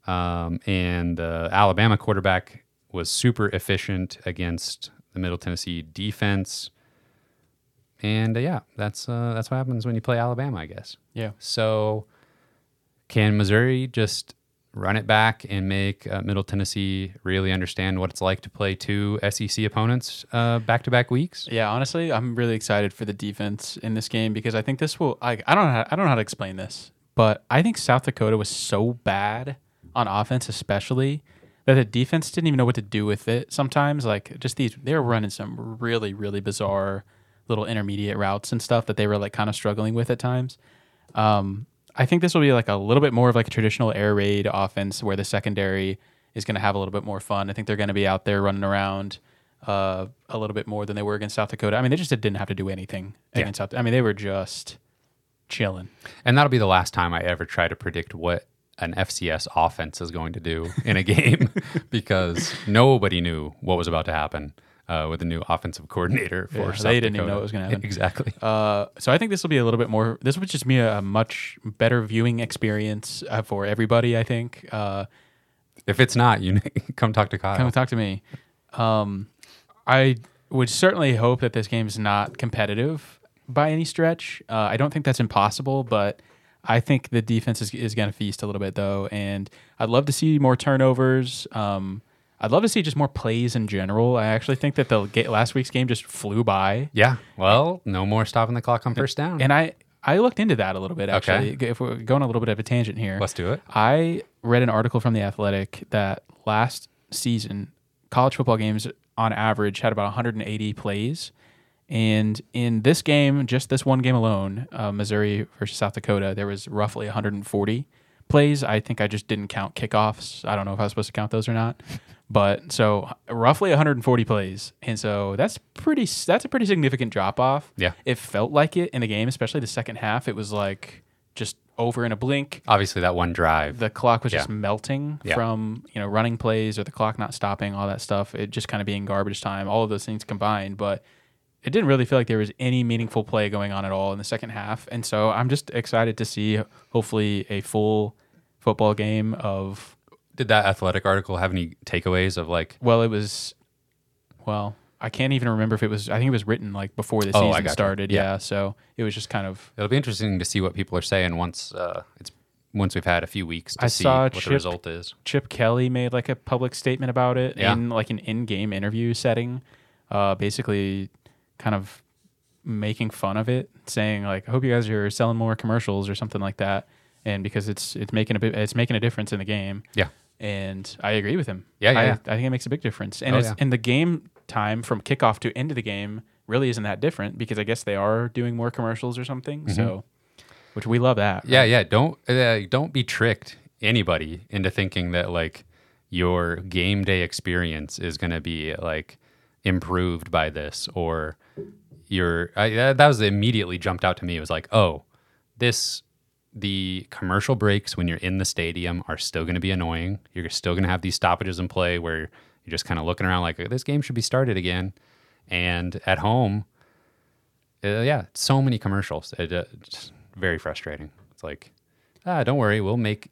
Um, and the Alabama quarterback was super efficient against the Middle Tennessee defense. And uh, yeah, that's uh, that's what happens when you play Alabama, I guess. Yeah. So, can Missouri just run it back and make uh, Middle Tennessee really understand what it's like to play two SEC opponents back to back weeks? Yeah, honestly, I'm really excited for the defense in this game because I think this will. I, I don't know. How, I don't know how to explain this, but I think South Dakota was so bad on offense, especially that the defense didn't even know what to do with it. Sometimes, like just these, they were running some really, really bizarre little intermediate routes and stuff that they were like kind of struggling with at times. Um, I think this will be like a little bit more of like a traditional air raid offense where the secondary is going to have a little bit more fun. I think they're going to be out there running around uh, a little bit more than they were against South Dakota. I mean, they just didn't have to do anything Yeah. against South. I mean, they were just chilling. And that'll be the last time I ever try to predict what an FCS offense is going to do in a game because nobody knew what was about to happen uh, with a new offensive coordinator for Yeah, South they didn't even know what was gonna happen. Exactly. Uh, so I think this will be a little bit more. This would just be a, much better viewing experience uh, for everybody. I think. Uh, If it's not, you come talk to Kyle. Come talk to me. Um, I would certainly hope that this game is not competitive by any stretch. Uh, I don't think that's impossible, but I think the defense is, is going to feast a little bit though, and I'd love to see more turnovers. Um, I'd love to see just more plays in general. I actually think that the ga- last week's game just flew by, yeah. Well, no more stopping the clock on first down. and I I looked into that a little bit. Okay. Actually, if we're going a little bit of a tangent here, Let's do it. I read an article from The Athletic that last season, college football games on average had about 180 plays. And in this game, just this one game alone, uh, Missouri versus South Dakota, there was roughly 140 plays. I think I just didn't count kickoffs. I don't know if I was supposed to count those or not. But so roughly 140 plays, and so that's pretty. That's a pretty significant drop off. Yeah. it felt like it in the game, especially the second half. It was like just over in a blink Obviously, that one drive. the clock was just melting Yeah. from you know running plays or the clock not stopping, all that stuff. It just kind of being garbage time, all of those things combined. But it didn't really feel like there was any meaningful play going on at all in the second half. And so I'm just excited to see hopefully a full football game of Did that athletic article have any takeaways of like, well, it was well. I can't even remember if it was. I think it was written like before the Oh, season started. Yeah. Yeah. so it was just kind of. it'll be interesting to see what people are saying once uh, it's once we've had a few weeks to I see what the result is. Chip Kelly made like a public statement about it Yeah. in like an in-game interview setting, uh, basically kind of making fun of it, saying like, "I hope you guys are selling more commercials or something like that," and because it's it's making a bit, it's making a difference in the game. Yeah. And I agree with him. Yeah, yeah, I, yeah. I think it makes a big difference. And Oh, it's, yeah. and the game time from kickoff to end of the game really isn't that different because I guess they are doing more commercials or something. So, which we love that. Mm-hmm. Yeah, yeah. Don't uh, don't be tricked anybody into thinking that like your game day experience is going to be like improved by this or your I, that that was immediately jumped out to me. It was like, oh, this the commercial breaks when you're in the stadium are still going to be annoying. You're still going to have these stoppages in play where you're just kind of looking around like this game should be started again. And at home, uh, yeah, so many commercials. It, uh, just very frustrating. It's like, ah, don't worry, we'll make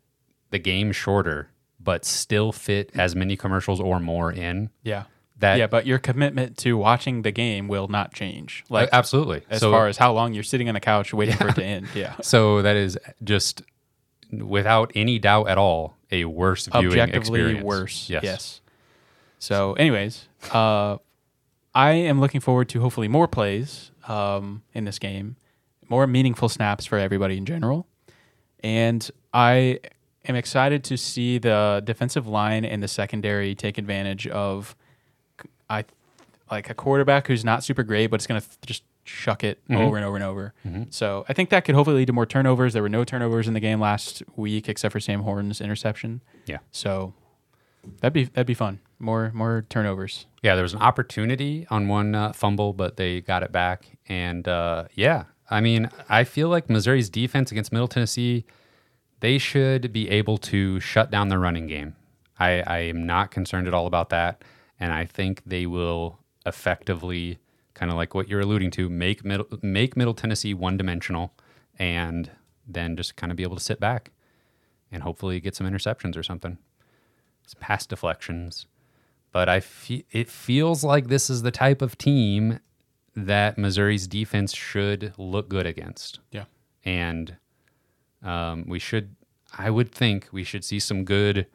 the game shorter, but still fit as many commercials or more in. Yeah. That yeah, but your commitment to watching the game will not change. Like Uh, absolutely. as so, far as how long you're sitting on the couch waiting for it to end. Yeah. so that is just without any doubt at all a worse viewing experience. Objectively experience. worse. Yes. Yes. So, anyways, uh, I am looking forward to hopefully more plays um, in this game, more meaningful snaps for everybody in general, and I am excited to see the defensive line and the secondary take advantage of, I like a quarterback who's not super great, but it's going to just chuck it Mm-hmm. over and over and over. So I think that could hopefully lead to more turnovers. There were no turnovers in the game last week except for Sam Horn's interception. Yeah. So that'd be that'd be fun. More more turnovers. Yeah, there was an opportunity on one uh, fumble, but they got it back. And uh, yeah, I mean, I feel like Missouri's defense against Middle Tennessee, they should be able to shut down the running game. I, I am not concerned at all about that. And I think they will effectively, kind of like what you're alluding to, make middle, make Middle Tennessee one dimensional and then just kind of be able to sit back and hopefully get some interceptions or something. Some pass deflections but I fe- it feels like this is the type of team that Missouri's defense should look good against, Yeah. and um, we should. I would think we should see some good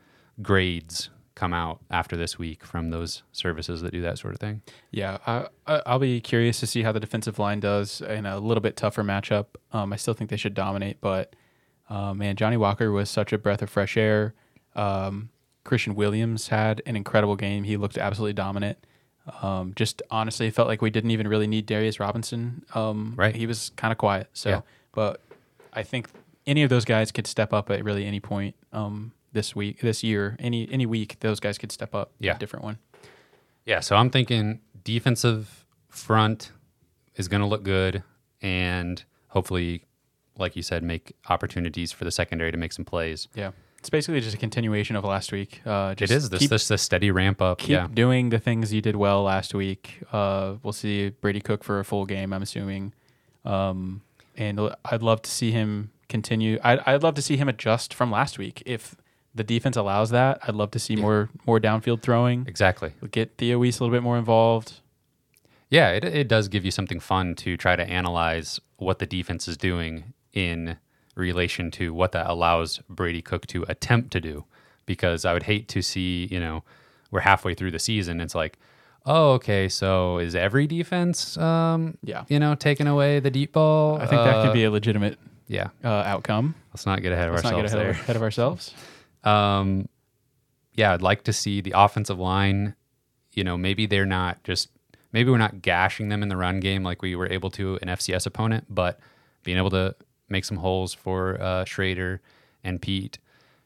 grades come out after this week from those services that do that sort of thing. Yeah, I, I- I'll be curious to see how the defensive line does in a little bit tougher matchup. Um, I still think they should dominate, but uh, man, Johnny Walker was such a breath of fresh air. Um, Kristian Williams had an incredible game. He looked absolutely dominant. Um, just honestly, felt like we didn't even really need Darius Robinson. Um, Right. He was kind of quiet. So, Yeah. but I think any of those guys could step up at really any point um, this week, this year, any any week. Those guys could step up. Yeah. a different one. Yeah, so I'm thinking defensive front is going to look good, and hopefully, like you said, make opportunities for the secondary to make some plays. Yeah. It's basically just a continuation of last week. Uh, just it is this keep, this this steady ramp up. keep yeah, doing the things you did well last week. Uh, we'll see Brady Cook for a full game, I'm assuming. Um, and I'd love to see him continue. I'd, I'd love to see him adjust from last week. If the defense allows that, I'd love to see more more downfield throwing. exactly. Get Theo Wease a little bit more involved. Yeah, it, it does give you something fun to try to analyze what the defense is doing in relation to what that allows Brady Cook to attempt to do. Because I would hate to see, you know, we're halfway through the season. It's like, oh, okay, so is every defense, um, Yeah. you know, taking away the deep ball? I think that Uh, could be a legitimate Yeah, uh, outcome. let's not get ahead of ourselves. Let's not get ahead there. of, ahead of ourselves. Um, yeah, I'd like to see the offensive line. You know, maybe they're not just maybe we're not gashing them in the run game like we were able to an FCS opponent, but being able to make some holes for uh, Schrader and Peat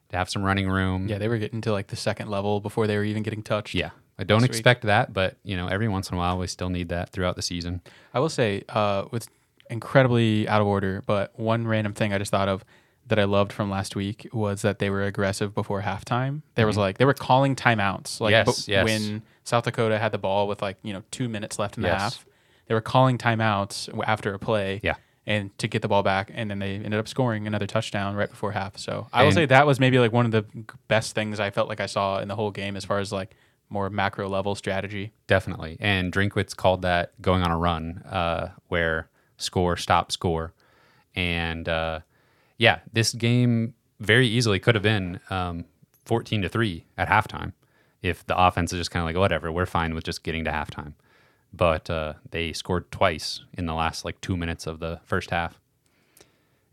to have some running room. Yeah, they were getting to like the second level before they were even getting touched. yeah. I don't week. expect that, but you know, every once in a while we still need that throughout the season. I will say, uh, with incredibly out of order, but one random thing I just thought of that I loved from last week was that they were aggressive before halftime. There was like they were calling timeouts, like Mm-hmm. Yes, bu- yes. when South Dakota had the ball with like you know two minutes left in the Yes. half. They were calling timeouts w- after a play, Yeah. and to get the ball back, and then they ended up scoring another touchdown right before half. So I will And- say that was maybe like one of the g- best things I felt like I saw in the whole game as far as like more macro level strategy. Definitely. And Drinkwitz called that going on a run, uh, where score, stop, score. And uh, yeah, this game very easily could have been um, 14 to 3 at halftime if the offense is just kind of like, whatever, we're fine with just getting to halftime. But uh, they scored twice in the last like two minutes of the first half.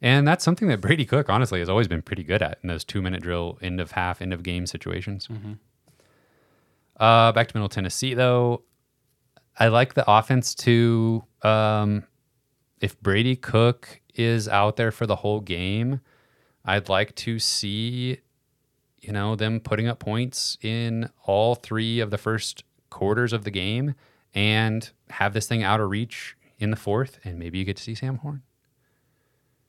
And that's something that Brady Cook, honestly, has always been pretty good at in those two minute drill, end of half, end of game situations. Uh, back to Middle Tennessee, though. I like the offense to, um, if Brady Cook is out there for the whole game, I'd like to see, you know, them putting up points in all three of the first quarters of the game and have this thing out of reach in the fourth. And maybe you get to see Sam Horn.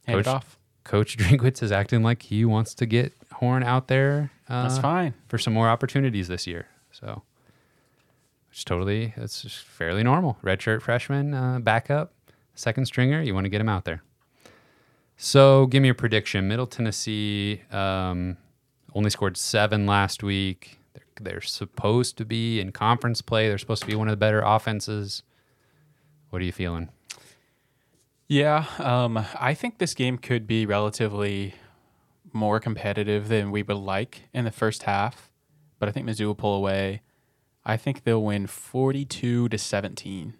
Hand Coach- it off. Coach Drinkwitz is acting like he wants to get Horn out there. Uh, That's fine. for some more opportunities this year. So, it's totally it's just fairly normal. Redshirt freshman, uh, backup, second stringer. You want to get him out there. So, give me a prediction. Middle Tennessee um, only scored seven last week. They're They're supposed to be in conference play. They're supposed to be one of the better offenses. What are you feeling? Yeah, um, I think this game could be relatively more competitive than we would like in the first half, but I think Mizzou will pull away. I think they'll win 42 to 17.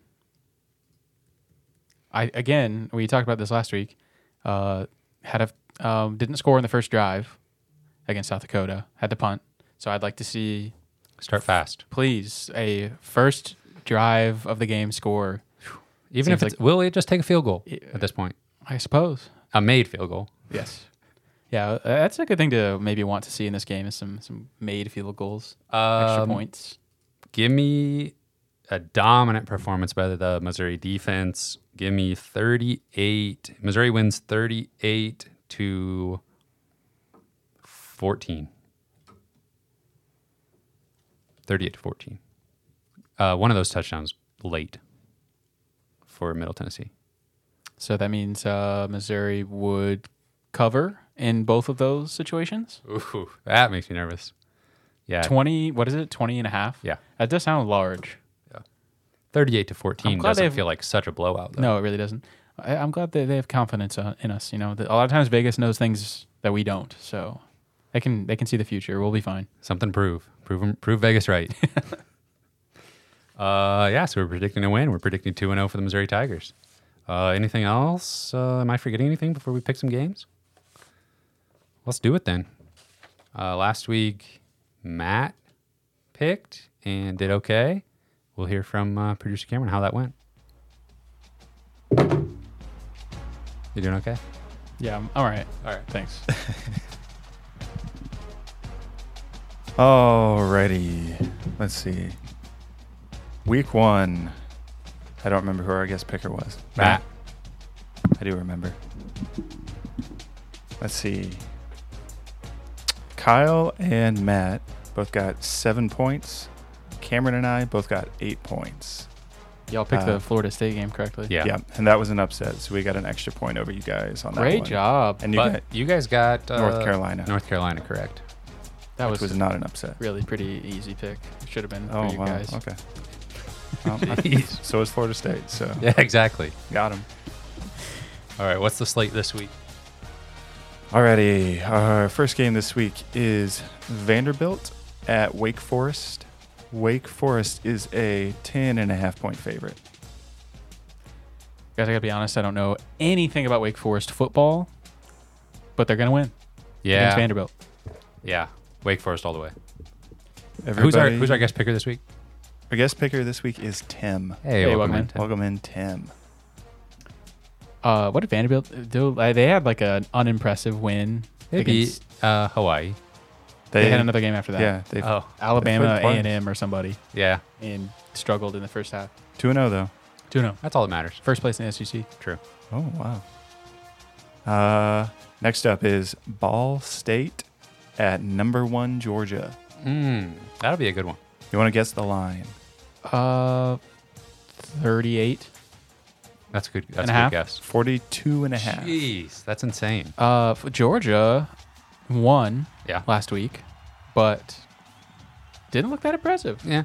I again, we talked about this last week. Uh, had a um, didn't score in the first drive against South Dakota. Had to punt. So I'd like to see, Start fast. please, a first drive of the game score. Even Seems if it's, will it just take a field goal Yeah. at this point? I suppose. A made field goal. Yes. Yeah, uh, that's a good thing to maybe want to see in this game is some some made field goals, extra Um, points. Give me a dominant performance by the Missouri defense. Give me 38. Missouri wins 38 to 14. 38 to 14. Uh, one of those touchdowns late for Middle Tennessee. So that means uh, Missouri would cover in both of those situations. Ooh, that makes me nervous. Yeah, 20, what is it? 20 and a half? yeah. That does sound large. 38 to 14 doesn't feel like such a blowout. Though. No, it really doesn't. I, I'm glad that they have confidence uh, in us. You know, a lot of times Vegas knows things that we don't, so they can they can see the future. We'll be fine. Something prove. Prove prove Vegas right. uh, yeah, so we're predicting a win. We're predicting 2 0 for the Missouri Tigers. Uh, anything else? Uh, am I forgetting anything before we pick some games? Let's do it then. Uh, last week, Matt picked and did okay. We'll hear from uh, producer Cameron how that went. You doing okay? Yeah, I'm, all right. All right. Thanks. Alrighty. Let's see. Week one. I don't remember who our guest picker was. Matt. I do remember. Let's see. Kyle and Matt both got seven points. Cameron and I both got eight points. Y'all picked Uh, the Florida State game correctly. Yeah. yeah. and that was an upset, so we got an extra point over you guys on that Great one. job. And you but got you guys got uh, North Carolina, North Carolina correct. That which was, was not an upset. really pretty easy pick. Should have been Oh for you wow. guys. Okay. Um, I- so is Florida State. So Yeah, exactly. got him. All right, what's the slate this week? Alrighty, our first game this week is Vanderbilt at Wake Forest. Wake Forest is a 10 and a half point favorite. Guys, I gotta be honest. I don't know anything about Wake Forest football, but they're gonna win against Yeah, Vanderbilt. yeah, Wake Forest all the way. Everybody, Who's our Who's our guest picker this week? Our guest picker this week is Tim. Hey, Hey, welcome, welcome in. in. Tim. Welcome in, Tim. Uh, what did Vanderbilt do? Uh, they had like an unimpressive win. They beat against- uh, Hawaii. They, had another game after that. Yeah, they Oh, Alabama, A and M, or somebody, yeah, and struggled in the first half. 2 0 though. Two no, that's all that matters. first place in the SEC. True. Oh wow. Uh, next up is Ball State at number one Georgia. Mm, that'll be a good one. You want to guess the line? Uh, thirty-eight. That's a good. That's And a a good half? guess. 42 and a half. Jeez, that's insane. Uh, f- Georgia won Yeah, last week, but didn't look that impressive. yeah,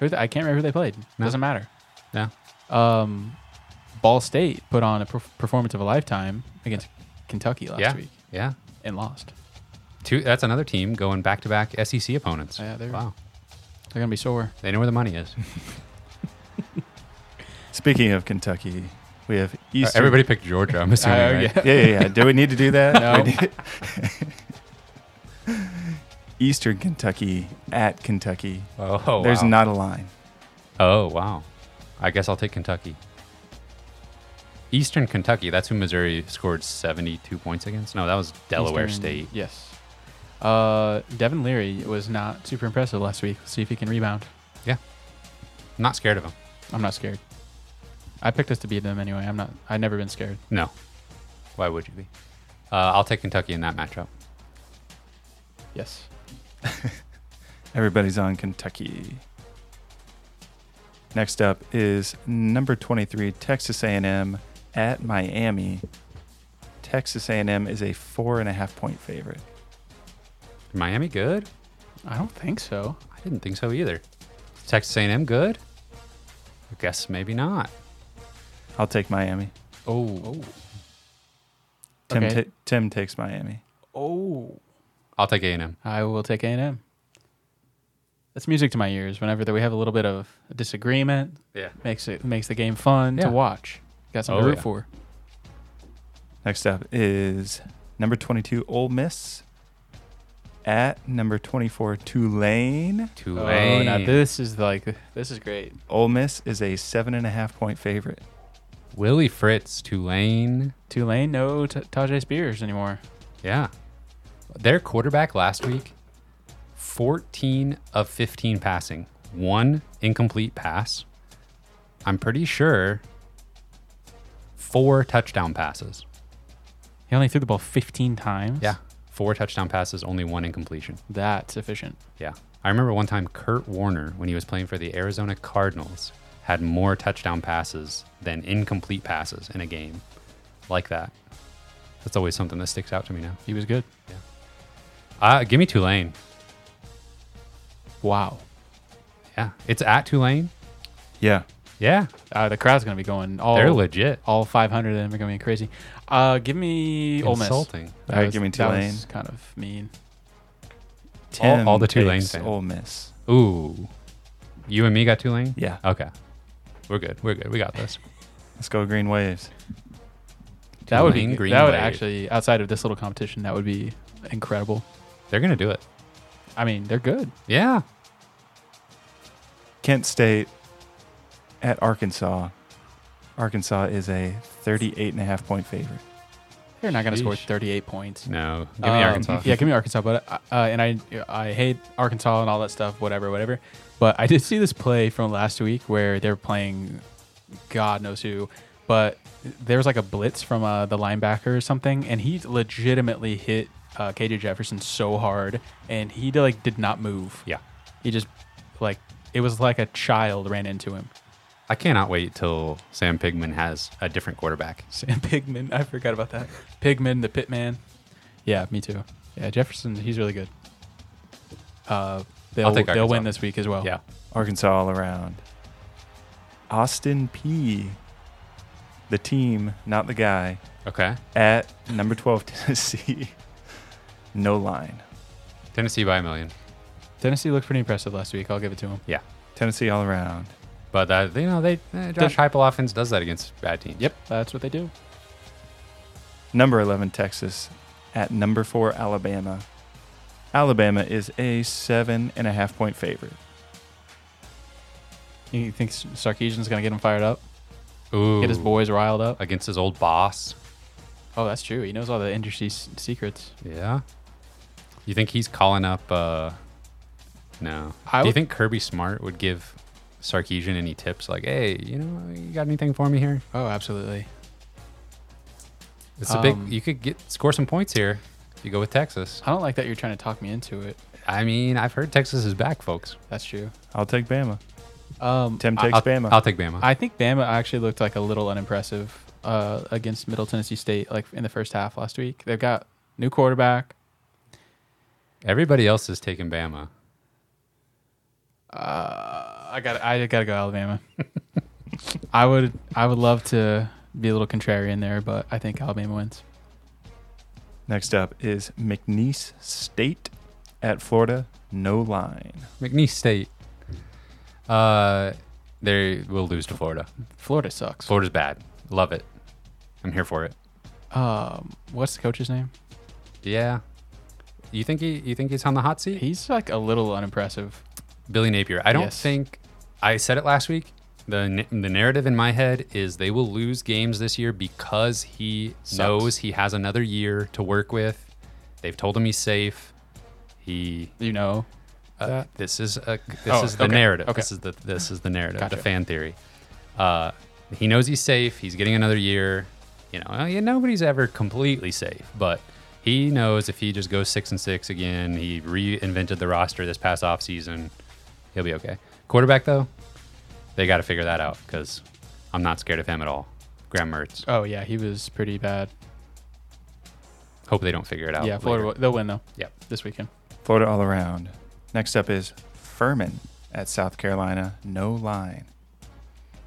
Who th- I can't remember who they played. No. Doesn't matter. yeah. Um, Ball State put on a perf- performance of a lifetime against Kentucky last Yeah. week Yeah, and lost. two. That's another team going back to back SEC opponents. Yeah, they're- wow, They're gonna be sore. they know where the money is. Speaking of Kentucky, we have Uh, Eastern. Everybody picked Georgia. I'm assuming. Uh, right? yeah. yeah, yeah, yeah. Do we need to do that? No. We need- Eastern Kentucky at Kentucky. Oh, There's wow. not a line. Oh wow, I guess I'll take Kentucky. Eastern Kentucky. That's who Missouri scored 72 points against. No, that was Delaware Eastern- State. Yes. Uh, Devin Leary was not super impressive last week. Let's see if he can rebound. Yeah. Not scared of him. I'm not scared. I picked us to beat them anyway. I'm not. I've never been scared. No. Why would you be? Uh, I'll take Kentucky in that matchup. Yes. Everybody's on Kentucky. Next up is number 23 Texas A&M at Miami. Texas A&M is a four and a half point favorite. Miami good? I don't think so. I Didn't think so either. Texas A&M good? I guess maybe not. I'll take Miami. Oh, oh. Tim, Okay. ta- Tim takes Miami. Oh. I'll take A&M. I will take A and M. That's music to my ears. Whenever we have a little bit of a disagreement, Yeah. makes it makes the game fun Yeah. to watch. Got something Oh, to root yeah. for. Next up is number 22, Ole Miss. At number 24, Tulane. Tulane. Oh, now this is like this is great. Ole Miss is a seven and a half point favorite. Willie Fritz, Tulane. Tulane, no T- Tyjae Spears anymore. Yeah. Their quarterback last week, 14 of 15 passing, one incomplete pass. I'm pretty sure four touchdown passes. He only threw the ball 15 times. Yeah. Four touchdown passes, only one incompletion. That's efficient. Yeah. I remember one time Kurt Warner, when he was playing for the Arizona Cardinals, had more touchdown passes than incomplete passes in a game like that. That's always something that sticks out to me now. He was good. Uh, give me Tulane. Wow. Yeah. It's at Tulane. Yeah. Yeah. Uh, the crowd's gonna be going all They're legit. all 500 of them are gonna be crazy. Uh, give me Ole Miss. Insulting. All right, was- give me that was Tulane. kind of mean. Tim all the Tulane takes fans. Ole Miss. Ooh. You and me got Tulane? Yeah. Okay. We're good. We're good. We got this. Let's go Green Waves. That would be Tulane Green that would Wave. actually outside of this little competition that would be incredible. They're going to do it. I mean, they're good. Yeah. Kent State at Arkansas. Arkansas is a 38 and a half point favorite. They're not going to score 38 points. No. Give me Um, Arkansas. Yeah, give me Arkansas. But uh, and I I hate Arkansas and all that stuff. Whatever, whatever. But I did see this play from last week where they're playing, God knows who, but there was like a blitz from uh, the linebacker or something, and he legitimately hit uh, KJ Jefferson so hard, and he like did not move. Yeah. He just like it was like a child ran into him. I cannot wait till Sam Pigman has a different quarterback. Sam Pigman. I forgot about that. Pigman, the Pittman. Yeah, me too. Yeah, Jefferson, he's really good. Uh, they'll take they'll win this week as well. Yeah. Arkansas all around. Austin Peay. The team, not the guy, Okay. at number 12, Tennessee. No line. Tennessee by a million. Tennessee looked pretty impressive last week. I'll give it to them. Yeah. Tennessee all around. But that you know they eh, Josh Heupel offense does that against bad teams. Yep, that's what they do. Number 11, Texas. At number 4, Alabama. Alabama is a seven and a half point favorite. You think Sarkisian's gonna get him fired up? Ooh. Get his boys riled up? against his old boss. Oh, that's true. He knows all the industry s- secrets. Yeah. You think he's calling up? uh No. I Do you would- think Kirby Smart would give Sarkisian any tips? Like, hey, you know, you got anything for me here? Oh, absolutely. It's a Um, big. You could get score some points here if you go with Texas. I don't like that you're trying to talk me into it. I mean, I've heard Texas is back, folks. That's true. I'll take Bama. Um, Tim takes I'll, Bama. I'll take Bama. I think Bama actually looked like a little unimpressive uh, against Middle Tennessee State, like in the first half last week. They've got new quarterback. Everybody else is taking Bama. Uh, I got I gotta go Alabama. I would I would love to be a little contrarian there, but I think Alabama wins. Next up is McNeese State at Florida. No line. McNeese State. Uh, they will lose to Florida. Florida sucks. Florida's bad. Love it. I'm here for it. Um, what's the coach's name? Yeah. You think he? You think he's on the hot seat? He's like a little unimpressive. Billy Napier. I don't Yes. think I said it last week. The the narrative in my head is they will lose games this year because he Sucks. knows he has another year to work with. They've told him he's safe. He You know, uh, this is a this Oh, is the okay, narrative. okay. This is the this is the narrative. Gotcha. The fan theory. Uh, he knows he's safe. He's getting another year. You know, nobody's ever completely safe, but he knows if he just goes six and six again, he reinvented the roster this past offseason, he'll be okay. Quarterback though, they got to figure that out because I'm not scared of him at all. Graham Mertz. oh yeah, he was pretty bad. Hope they don't figure it out. yeah, Florida later. will- they'll win though Yep. this weekend. Florida all around. Next up is Furman at South Carolina. No line.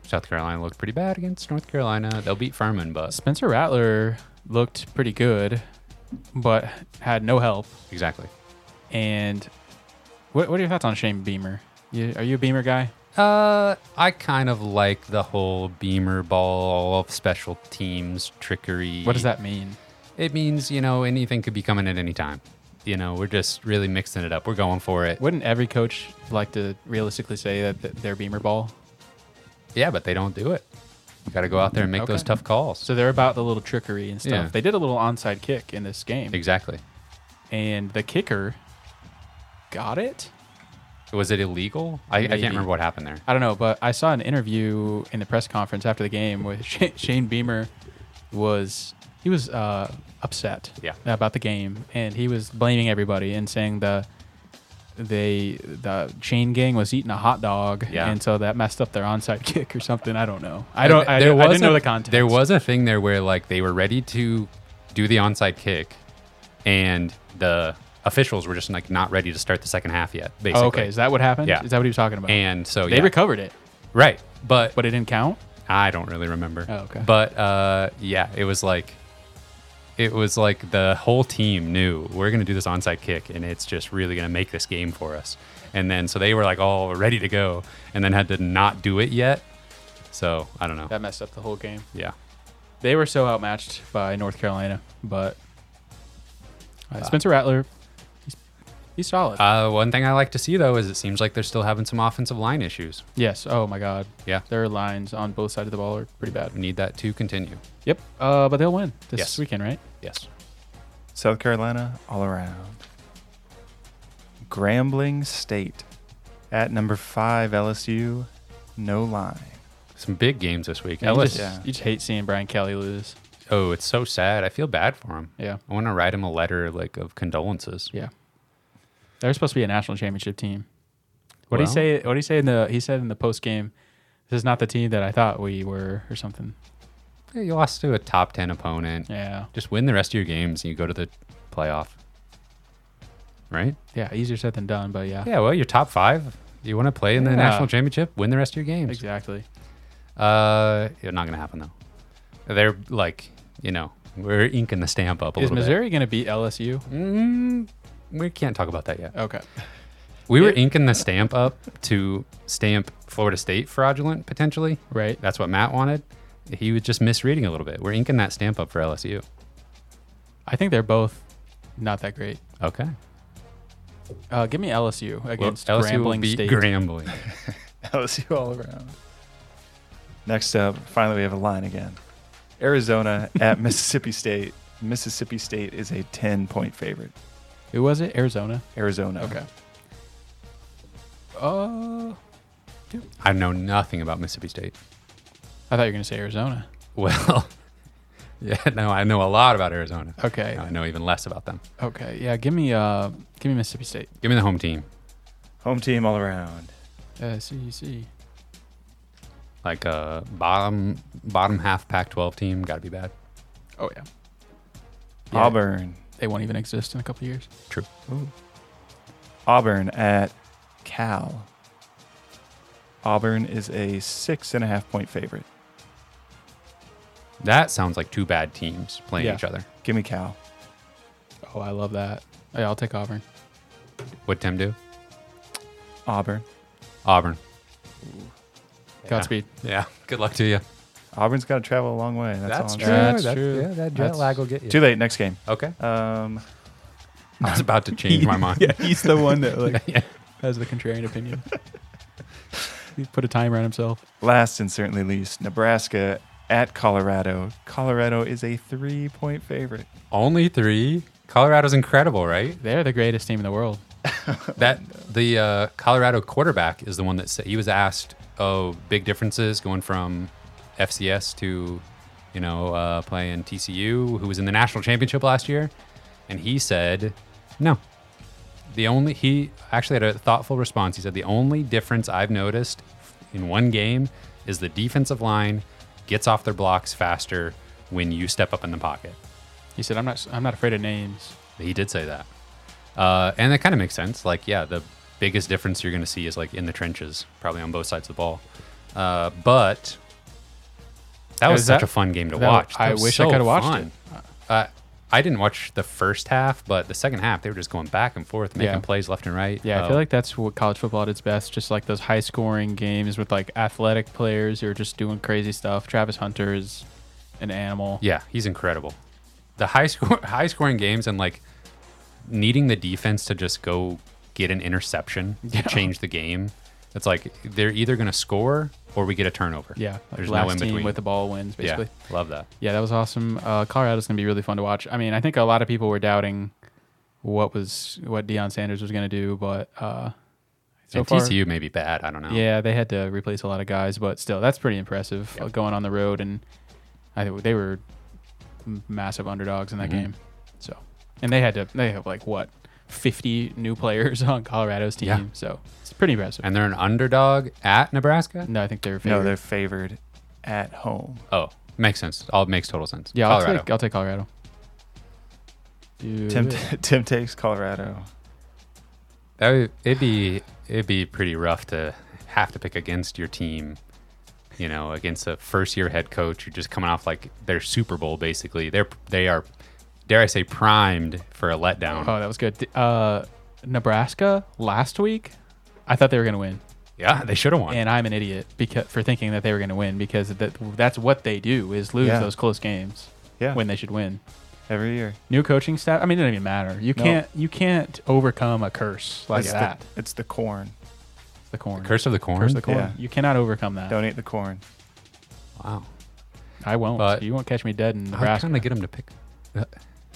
South Carolina looked pretty bad against North Carolina. They'll beat Furman, but Spencer Rattler looked pretty good, but had no help. exactly. And what, what are your thoughts on Shane Beamer? You, are you a Beamer guy? Uh, I kind of like the whole Beamer ball of special teams trickery. What does that mean? It means you know anything could be coming at any time. You know, we're just really mixing it up. We're going for it. Wouldn't every coach like to realistically say that th- they're Beamer ball? Yeah, but they don't do it. You got to go out there and make those tough calls. So they're about the little trickery and stuff. Yeah. They did a little onside kick in this game, exactly. and the kicker got it. Was it illegal? I, I can't remember what happened there. I don't know, but I saw an interview in the press conference after the game with Shane, Shane Beamer was he was uh, upset Yeah. about the game and he was blaming everybody and saying the they the chain gang was eating a hot dog Yeah. and so that messed up their onside kick or something. I don't know. I don't. I, There I was didn't know a- the context. There was a thing there where like they were ready to do the onside kick, and the officials were just like not ready to start the second half yet. Basically. Oh, okay, is that what happened? Yeah. Is that what he was talking about? And so they yeah. recovered it, right, but but it didn't count. I don't really remember. Oh, okay. But uh, yeah, it was like it was like the whole team knew we're going to do this onside kick, and it's just really going to make this game for us. And then so they were like all ready to go, and then had to not do it yet. So I don't know. That messed up the whole game. Yeah. They were so outmatched by North Carolina, but uh, Spencer Rattler, he's, he's solid. Uh, one thing I like to see though is it seems like they're still having some offensive line issues. yes. Oh my God. Yeah. Their lines on both sides of the ball are pretty bad. We need that to continue. Yep. Uh, but they'll win this Yes. weekend, right? Yes. South Carolina all around. Grambling State at number five LSU. No line. Some big games this week. Yeah, you, Ellis- just, yeah. you just hate seeing Brian Kelly lose. Oh, it's so sad. I feel bad for him. Yeah. I want to write him a letter like of condolences. Yeah. They're supposed to be a national championship team. What did Well- he say? What did he say in the? He said in the post game, "This is not the team that I thought we were," or something. You lost to a top 10 opponent. Yeah. Just win the rest of your games and you go to the playoff. Right? Yeah. Easier said than done, but yeah. Yeah, well, you're top five. You want to play in the Yeah. national championship? Win the rest of your games. Exactly. Uh, it's not going to happen, though. They're like, you know, we're inking the stamp up a Is little Missouri going to beat LSU? Mm, we can't talk about that yet. Okay. We were inking the stamp up to stamp Florida State fraudulent, potentially. Right. That's what Matt wanted. He was just misreading a little bit. We're inking that stamp up for LSU. I think they're both not that great. Okay. Uh, give me LSU against Well, against LSU will Grambling beat State. Grambling. LSU all around. Next up, finally, we have a line again. Arizona at Mississippi State. Mississippi State is a 10 point favorite. Who was it? Arizona. Arizona. Okay. Uh, I know nothing about Mississippi State. I thought you were going to say Arizona. Well, yeah, no, I know a lot about Arizona. Okay. I know even less about them. Okay. Yeah. Give me. Uh, give me Mississippi State. Give me the home team. Home team all around. Uh, SEC. Like a bottom bottom half Pac-12 team. Got to be bad. Oh yeah. Yeah, Auburn. They won't even exist in a couple years. True. Auburn at Cal. Auburn is a six and a half point favorite. That sounds like two bad teams playing Yeah. each other. Give me Cal. Oh, I love that. Yeah, I'll take Auburn. What'd Tim do? Auburn. Auburn. Godspeed. Yeah. Good luck to you. Auburn's got to travel a long way. That's, all I'm true. saying. That's true. Yeah, that jet That's- lag will get you. Too late. Next game. Okay. Um, I was about to change my mind. yeah, he's the one that like Yeah. has the contrarian opinion. he put a timer on himself. last and certainly least, Nebraska at Colorado. Colorado is a three point favorite. Only three. Colorado's incredible, right? They're the greatest team in the world. That the uh, Colorado quarterback is the one that said he was asked, "Oh, big differences going from FCS to, you know, uh, playing TCU, who was in the national championship last year," and he said, "No." The only he actually had a thoughtful response. He said, "The only difference I've noticed in one game is the defensive line gets off their blocks faster when you step up in the pocket." He said, "I'm not. I'm not afraid of names." He did say that, uh, and that kind of makes sense. Like, yeah, the biggest difference you're going to see is like in the trenches, probably on both sides of the ball. Uh, but that was Is such that- a fun game to watch. That I was wish I could have watched fun. Uh, I didn't watch the first half, but the second half they were just going back and forth, making Yeah. plays left and right. Yeah, I feel um, like that's what college football at its best. Just like those high scoring games with like athletic players who are just doing crazy stuff. Travis Hunter is an animal. Yeah, he's incredible. The high score, high scoring games, and like needing the defense to just go get an interception to change the game. It's like they're either going to score or we get a turnover. Yeah, There's last no in team between. with the ball wins basically. Yeah, love that. Yeah, that was awesome. Uh, Colorado's gonna be really fun to watch. I mean, I think a lot of people were doubting what was what Deion Sanders was gonna do, but uh, so and far, TCU may be bad. I don't know. yeah, they had to replace a lot of guys, but still, that's pretty impressive Yep. uh, going on the road. And I think they were massive underdogs in that Mhm. game. So, and they had to they have like what fifty new players on Colorado's team. Yeah. So it's pretty impressive. And they're an underdog at Nebraska. no, I think they're No, favored. they're favored at home. Oh, makes sense. All makes total sense. yeah, I'll take I'll take Colorado. Do Tim, it. Tim takes Colorado. That would, it'd be it'd be pretty rough to have to pick against your team. You know, against a first year head coach who just coming off like their Super Bowl basically. They're they are, dare I say, primed for a letdown. Oh, that was good. Uh, Nebraska last week, I thought they were going to win, yeah, they should have won. and I'm an idiot because for thinking that they were going to win because that that's what they do is lose Yeah. those close games Yeah, when they should win. every year. New coaching staff. I mean, it doesn't even matter. You No. can't you can't overcome a curse like it's that. The, it's the corn. The corn. Curse of the Corn. Curse of the corn. Yeah. You cannot overcome that. Don't eat the corn. Wow. I won't. But- you won't catch me dead in I'm Nebraska. trying to get them to pick uh,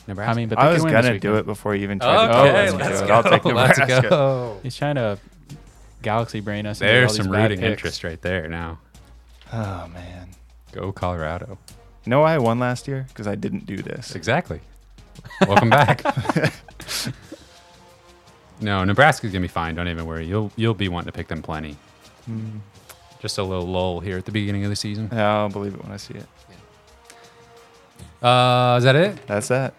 Nebraska. I mean, but they I could was win gonna do it before you even tried to Okay, convince me let's to do it. go. I'll take Let's Nebraska. go. He's trying to galaxy brain us. into all There's these some rooting picks. interest right there. Now, Oh man. go Colorado. You know why I won last year? Because I didn't do this. Exactly. Welcome back. no, Nebraska's gonna be fine. Don't even worry. You'll you'll be wanting to pick them plenty. Mm. Just a little lull here at the beginning of the season. Yeah, I'll believe it when I see it. Uh, is that it? That's that.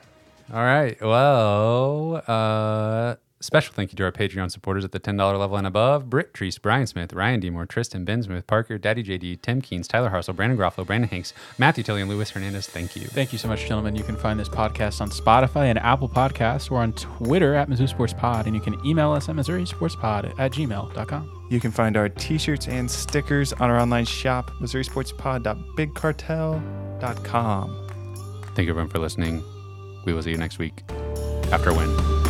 All right. Well, uh, special thank you to our Patreon supporters at the $10 level and above Britt Treece, Brian Smith, Ryan Demore, Tristan Ben Smith, Parker, Daddy JD, Tim Keens, Tyler Harsell, Brandon Garofalo, Brandon Hanks, Matthew Tilley, and Luis Hernandez. Thank you. Thank you so much, gentlemen. You can find this podcast on Spotify and Apple Podcasts or on Twitter at Mizzou Sports Pod. And you can email us at Missouri Sports Pod at gmail.com. You can find our t-shirts and stickers on our online shop, MissouriSportsPod.BigCartel.com. Thank you everyone for listening. We will see you next week after a win.